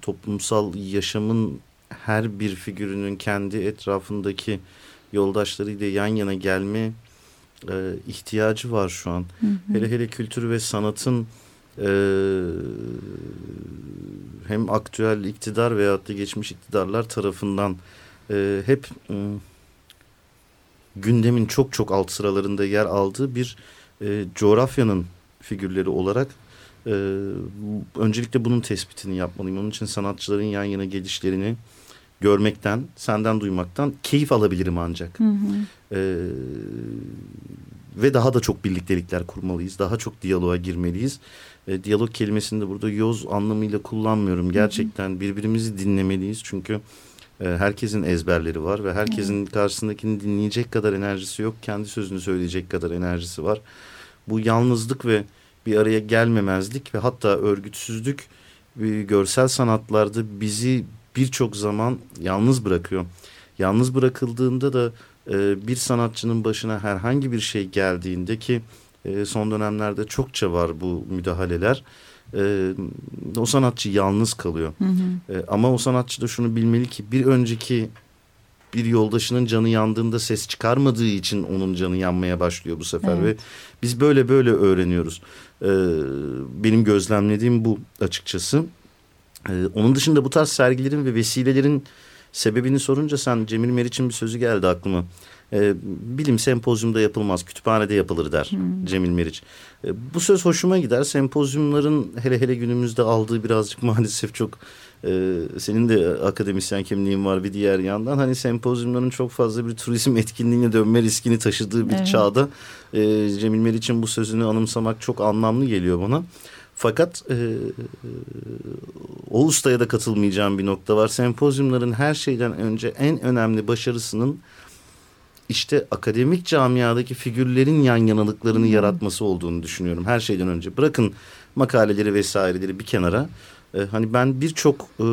toplumsal yaşamın her bir figürünün kendi etrafındaki yoldaşlarıyla yan yana gelme e, ihtiyacı var şu an. Hele hele kültür ve sanatın e, hem aktüel iktidar veyahut da geçmiş iktidarlar tarafından e, hep e, gündemin çok çok alt sıralarında yer aldığı bir e, coğrafyanın figürleri olarak e, öncelikle bunun tespitini yapmalıyım. Onun için sanatçıların yan yana gelişlerini görmekten, senden duymaktan keyif alabilirim ancak. E, ve daha da çok birliktelikler kurmalıyız. Daha çok diyaloğa girmeliyiz. E, diyalog kelimesini de burada yoz anlamıyla kullanmıyorum. Gerçekten birbirimizi dinlemeliyiz. Çünkü e, herkesin ezberleri var ve herkesin karşısındakini dinleyecek kadar enerjisi yok. Kendi sözünü söyleyecek kadar enerjisi var. Bu yalnızlık ve bir araya gelmemezlik ve hatta örgütsüzlük e, görsel sanatlarda bizi birçok zaman yalnız bırakıyor. Yalnız bırakıldığında da e, bir sanatçının başına herhangi bir şey geldiğinde ki e, son dönemlerde çokça var bu müdahaleler. E, o sanatçı yalnız kalıyor. E, ama o sanatçı da şunu bilmeli ki bir önceki bir yoldaşının canı yandığında ses çıkarmadığı için onun canı yanmaya başlıyor bu sefer Evet. ve biz böyle böyle öğreniyoruz. E, benim gözlemlediğim bu açıkçası. Ee, onun dışında bu tarz sergilerin ve vesilelerin sebebini sorunca sen Cemil Meriç'in bir sözü geldi aklıma. Ee, bilim sempozyumda yapılmaz, kütüphanede yapılır der hmm. Cemil Meriç. Ee, bu söz hoşuma gider. Sempozyumların hele hele günümüzde aldığı birazcık maalesef çok e, senin de akademisyen kimliğin var bir diğer yandan. Hani sempozyumların çok fazla bir turizm etkinliğine dönme riskini taşıdığı bir evet. çağda e, Cemil Meriç'in bu sözünü anımsamak çok anlamlı geliyor bana. Fakat e, o ustaya da katılmayacağım bir nokta var. Sempozyumların her şeyden önce en önemli başarısının işte akademik camiadaki figürlerin yan yanalıklarını hmm. yaratması olduğunu düşünüyorum. Her şeyden önce bırakın makaleleri vesaireleri bir kenara. E, hani ben birçok e,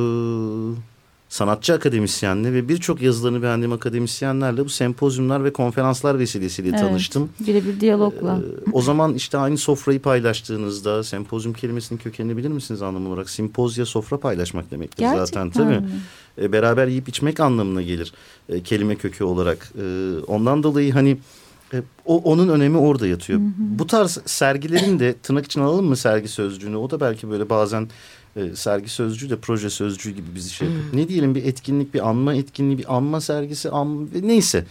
sanatçı akademisyenle ve birçok yazılarını beğendiğim akademisyenlerle bu sempozyumlar ve konferanslar vesilesiyle evet, tanıştım. Birebir diyalogla. Ee, o zaman işte aynı sofrayı paylaştığınızda sempozyum kelimesinin kökenini bilir misiniz anlam olarak? Simpozya sofra paylaşmak demektir Gerçekten zaten tabii. Ee, beraber yiyip içmek anlamına gelir e, kelime kökü olarak. E, ondan dolayı hani e, o, onun önemi orada yatıyor. Hı hı. Bu tarz sergilerin de tırnak için alalım mı sergi sözcüğünü? O da belki böyle bazen e, sergi sözcüğü de proje sözcüğü gibi bizi şey yapıyor. Hmm. Ne diyelim bir etkinlik, bir anma etkinliği, bir anma sergisi, anma, neyse.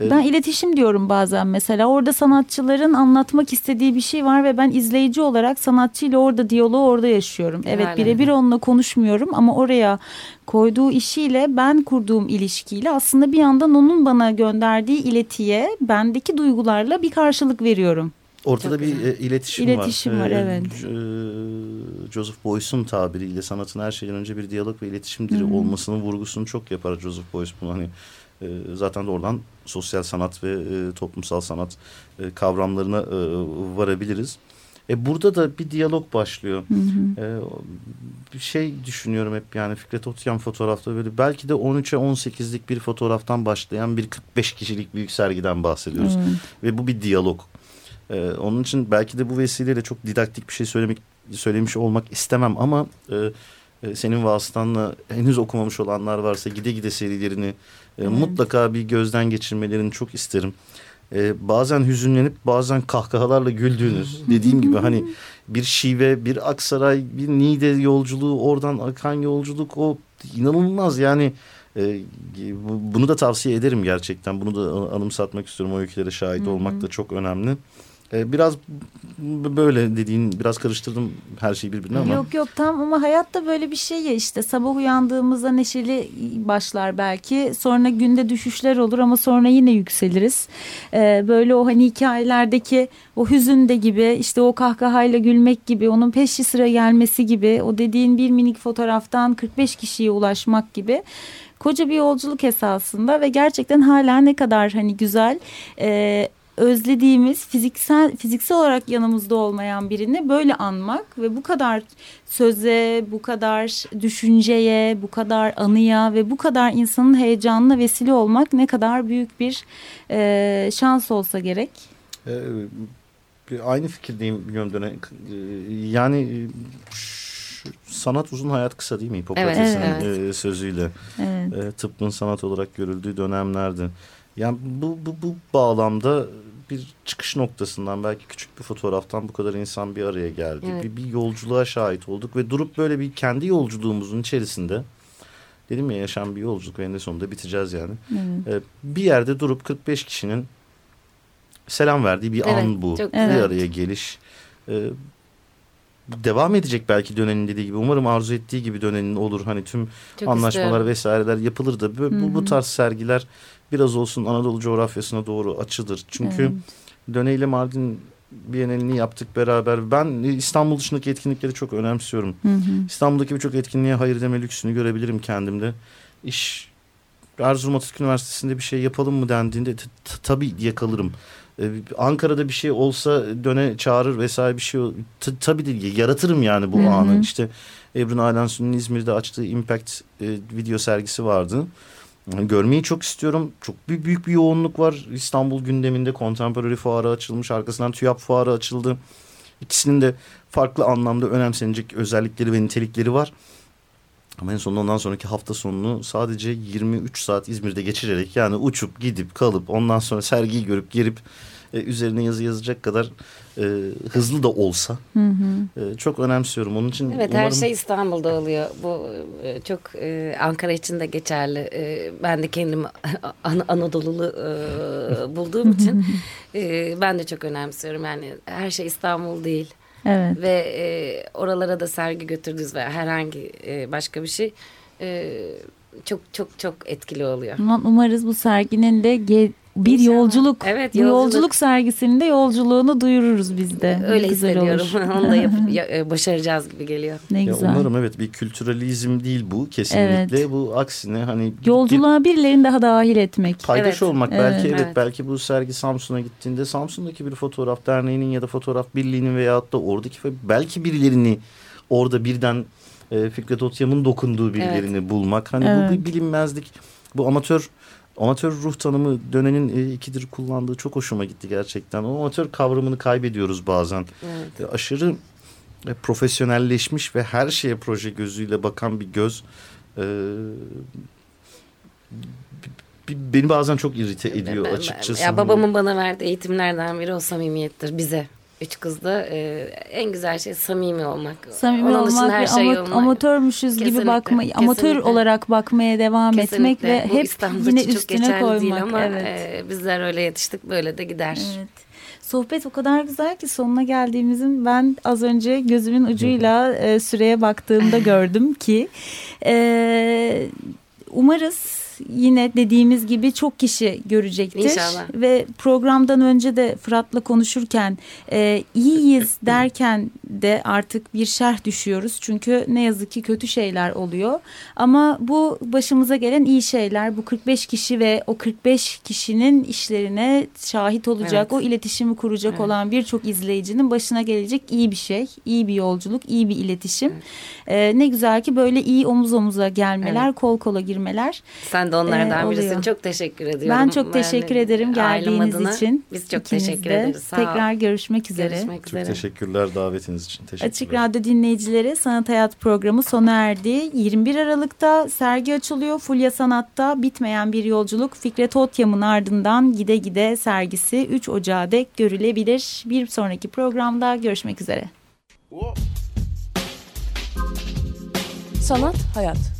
E, ben iletişim diyorum bazen mesela orada sanatçıların anlatmak istediği bir şey var ve ben izleyici olarak sanatçıyla orada diyaloğu orada yaşıyorum. Evet birebir onunla konuşmuyorum ama oraya koyduğu işiyle ben kurduğum ilişkiyle aslında bir yandan onun bana gönderdiği iletiye bendeki duygularla bir karşılık veriyorum. Ortada Çok bir e, iletişim, iletişim var. var e, evet. E, Joseph Beuys'un tabiriyle sanatın her şeyden önce bir diyalog ve iletişim dili hmm. olmasının vurgusunu çok yapar Joseph Beuys bunu hani e, zaten de oradan sosyal sanat ve toplumsal sanat kavramlarına varabiliriz. E burada da bir diyalog başlıyor. Hı hı. E, bir şey düşünüyorum hep yani Fikret Otyan fotoğrafta böyle belki de 13'e 18'lik bir fotoğraftan başlayan bir 45 kişilik büyük sergiden bahsediyoruz. Hı. Ve bu bir diyalog. Ee, onun için belki de bu vesileyle çok didaktik bir şey söylemek söylemiş olmak istemem ama e, e, senin vasıtanla henüz okumamış olanlar varsa gide gide serilerini e, evet. mutlaka bir gözden geçirmelerini çok isterim. E, bazen hüzünlenip bazen kahkahalarla güldüğünüz dediğim gibi hani bir şive bir Aksaray bir Niğde yolculuğu oradan akan yolculuk o inanılmaz yani e, bunu da tavsiye ederim gerçekten bunu da anımsatmak istiyorum o öykülere şahit olmak da çok önemli. Ee, biraz böyle dediğin biraz karıştırdım her şeyi birbirine ama. Yok yok tam ama hayatta böyle bir şey ya işte sabah uyandığımızda neşeli başlar belki sonra günde düşüşler olur ama sonra yine yükseliriz. Ee, böyle o hani hikayelerdeki o hüzün de gibi işte o kahkahayla gülmek gibi onun peşi sıra gelmesi gibi o dediğin bir minik fotoğraftan 45 kişiye ulaşmak gibi koca bir yolculuk esasında ve gerçekten hala ne kadar hani güzel e, özlediğimiz fiziksel fiziksel olarak yanımızda olmayan birini böyle anmak ve bu kadar söze, bu kadar düşünceye, bu kadar anıya ve bu kadar insanın heyecanına vesile olmak ne kadar büyük bir e, şans olsa gerek. Ee, aynı fikirdeyim bir yönden. Ee, yani sanat uzun hayat kısa değil mi Hipokrates'in evet, evet. E, sözüyle. Evet. E, tıbbın sanat olarak görüldüğü dönemlerde. Yani bu, bu, bu bağlamda bir çıkış noktasından belki küçük bir fotoğraftan bu kadar insan bir araya geldi. Evet. Bir, bir yolculuğa şahit olduk ve durup böyle bir kendi yolculuğumuzun içerisinde dedim ya yaşam bir yolculuk ve en sonunda biteceğiz yani. Evet. Ee, bir yerde durup 45 kişinin selam verdiği bir evet, an bu. Çok, bir evet. araya geliş. Ee, devam edecek belki dönenin dediği gibi. Umarım arzu ettiği gibi dönenin olur. Hani tüm çok anlaşmalar istiyorum. vesaireler yapılır da bu, bu, bu tarz sergiler biraz olsun Anadolu coğrafyasına doğru açılır. Çünkü evet. Döne ile Mardin Bienalini yaptık beraber. Ben İstanbul dışındaki etkinlikleri çok önemsiyorum. Hı hı. İstanbul'daki birçok etkinliğe hayır deme lüksünü görebilirim kendimde. İş Erzurum Atatürk Üniversitesi'nde bir şey yapalım mı dendiğinde tabii diye kalırım. Ee, Ankara'da bir şey olsa döne çağırır vesaire bir şey tabii de yaratırım yani bu hı hı. anı. İşte Ebru Nalan İzmir'de açtığı Impact e, video sergisi vardı. Görmeyi çok istiyorum. Çok büyük, büyük bir yoğunluk var. İstanbul gündeminde Contemporary Fuarı açılmış. Arkasından TÜYAP Fuarı açıldı. İkisinin de farklı anlamda önemsenecek özellikleri ve nitelikleri var. Ama en sonunda ondan sonraki hafta sonunu sadece 23 saat İzmir'de geçirerek yani uçup gidip kalıp ondan sonra sergiyi görüp gelip e, üzerine yazı yazacak kadar e, hızlı da olsa E, çok önemsiyorum. Onun için Evet umarım... her şey İstanbul'da oluyor. Bu e, çok e, Ankara için de geçerli. E, ben de kendimi An Anadolu'lu e, bulduğum için e, ben de çok önemsiyorum. Yani her şey İstanbul değil. Evet. Ve e, oralara da sergi götürdünüz ve herhangi e, başka bir şey e, çok çok çok etkili oluyor. Umarız bu serginin de ge- bir İnşallah. yolculuk. Evet, Bu yolculuk. yolculuk sergisinin de yolculuğunu duyururuz biz de. Öyle Ne güzel hissediyorum. Onu da yap- ya- e, başaracağız gibi geliyor. ne Ya güzel. umarım evet bir kültüralizm değil bu kesinlikle. Bu aksine hani bir- Yolculuğa birilerini daha dahil etmek. paydaş Evet. olmak Evet. belki evet, Evet. belki bu sergi Samsun'a gittiğinde Samsun'daki bir fotoğraf derneğinin ya da fotoğraf birliğinin veyahut da oradaki belki birilerini orada birden e, Fikret Otyam'ın dokunduğu birilerini bulmak hani Evet. bu bir bilinmezlik bu amatör amatör ruh tanımı dönenin e, ikidir kullandığı çok hoşuma gitti gerçekten. O amatör kavramını kaybediyoruz bazen. Evet. E, aşırı e, profesyonelleşmiş ve her şeye proje gözüyle bakan bir göz e, beni bazen çok irite ediyor açıkçası. Ya babamın bana verdiği eğitimlerden biri o samimiyettir bize. Üç kızda e, en güzel şey samimi olmak. Samimi Onun olmak her şey ama- yolunda. amatörmüşüz gibi Kesinlikle, bakma, amatör kesinlikle. olarak bakmaya devam etmek Kesinlikle. ve Bu hep İstanbul yine üstüne koymak. değil ama evet. e, bizler öyle yetiştik böyle de gider. Evet. Sohbet o kadar güzel ki sonuna geldiğimizin ben az önce gözümün ucuyla e, süreye baktığımda gördüm ki e, umarız yine dediğimiz gibi çok kişi görecektir. İnşallah. Ve programdan önce de Fırat'la konuşurken e, iyiyiz derken de artık bir şerh düşüyoruz. Çünkü ne yazık ki kötü şeyler oluyor. Ama bu başımıza gelen iyi şeyler. Bu 45 kişi ve o 45 kişinin işlerine şahit olacak, Evet. o iletişimi kuracak Evet. olan birçok izleyicinin başına gelecek iyi bir şey, iyi bir yolculuk, iyi bir iletişim. E, ne güzel ki böyle iyi omuz omuza gelmeler, kol kola girmeler. Sen de onlardan Ee, oluyor. birisin. Çok teşekkür ediyorum. Ben çok teşekkür ederim ailem geldiğiniz adına. için. Biz çok İkiniz teşekkür de. ederiz. Sağ ol. Tekrar görüşmek üzere. Görüşmek Çok üzere. teşekkürler davetiniz için. Teşekkürler. Açık Radyo dinleyicileri Sanat Hayat programı sona erdi. 21 Aralık'ta sergi açılıyor. Fulya Sanat'ta bitmeyen bir yolculuk Fikret Otyam'ın ardından gide gide sergisi 3 Ocağı dek görülebilir. Bir sonraki programda görüşmek üzere. Sanat, hayat.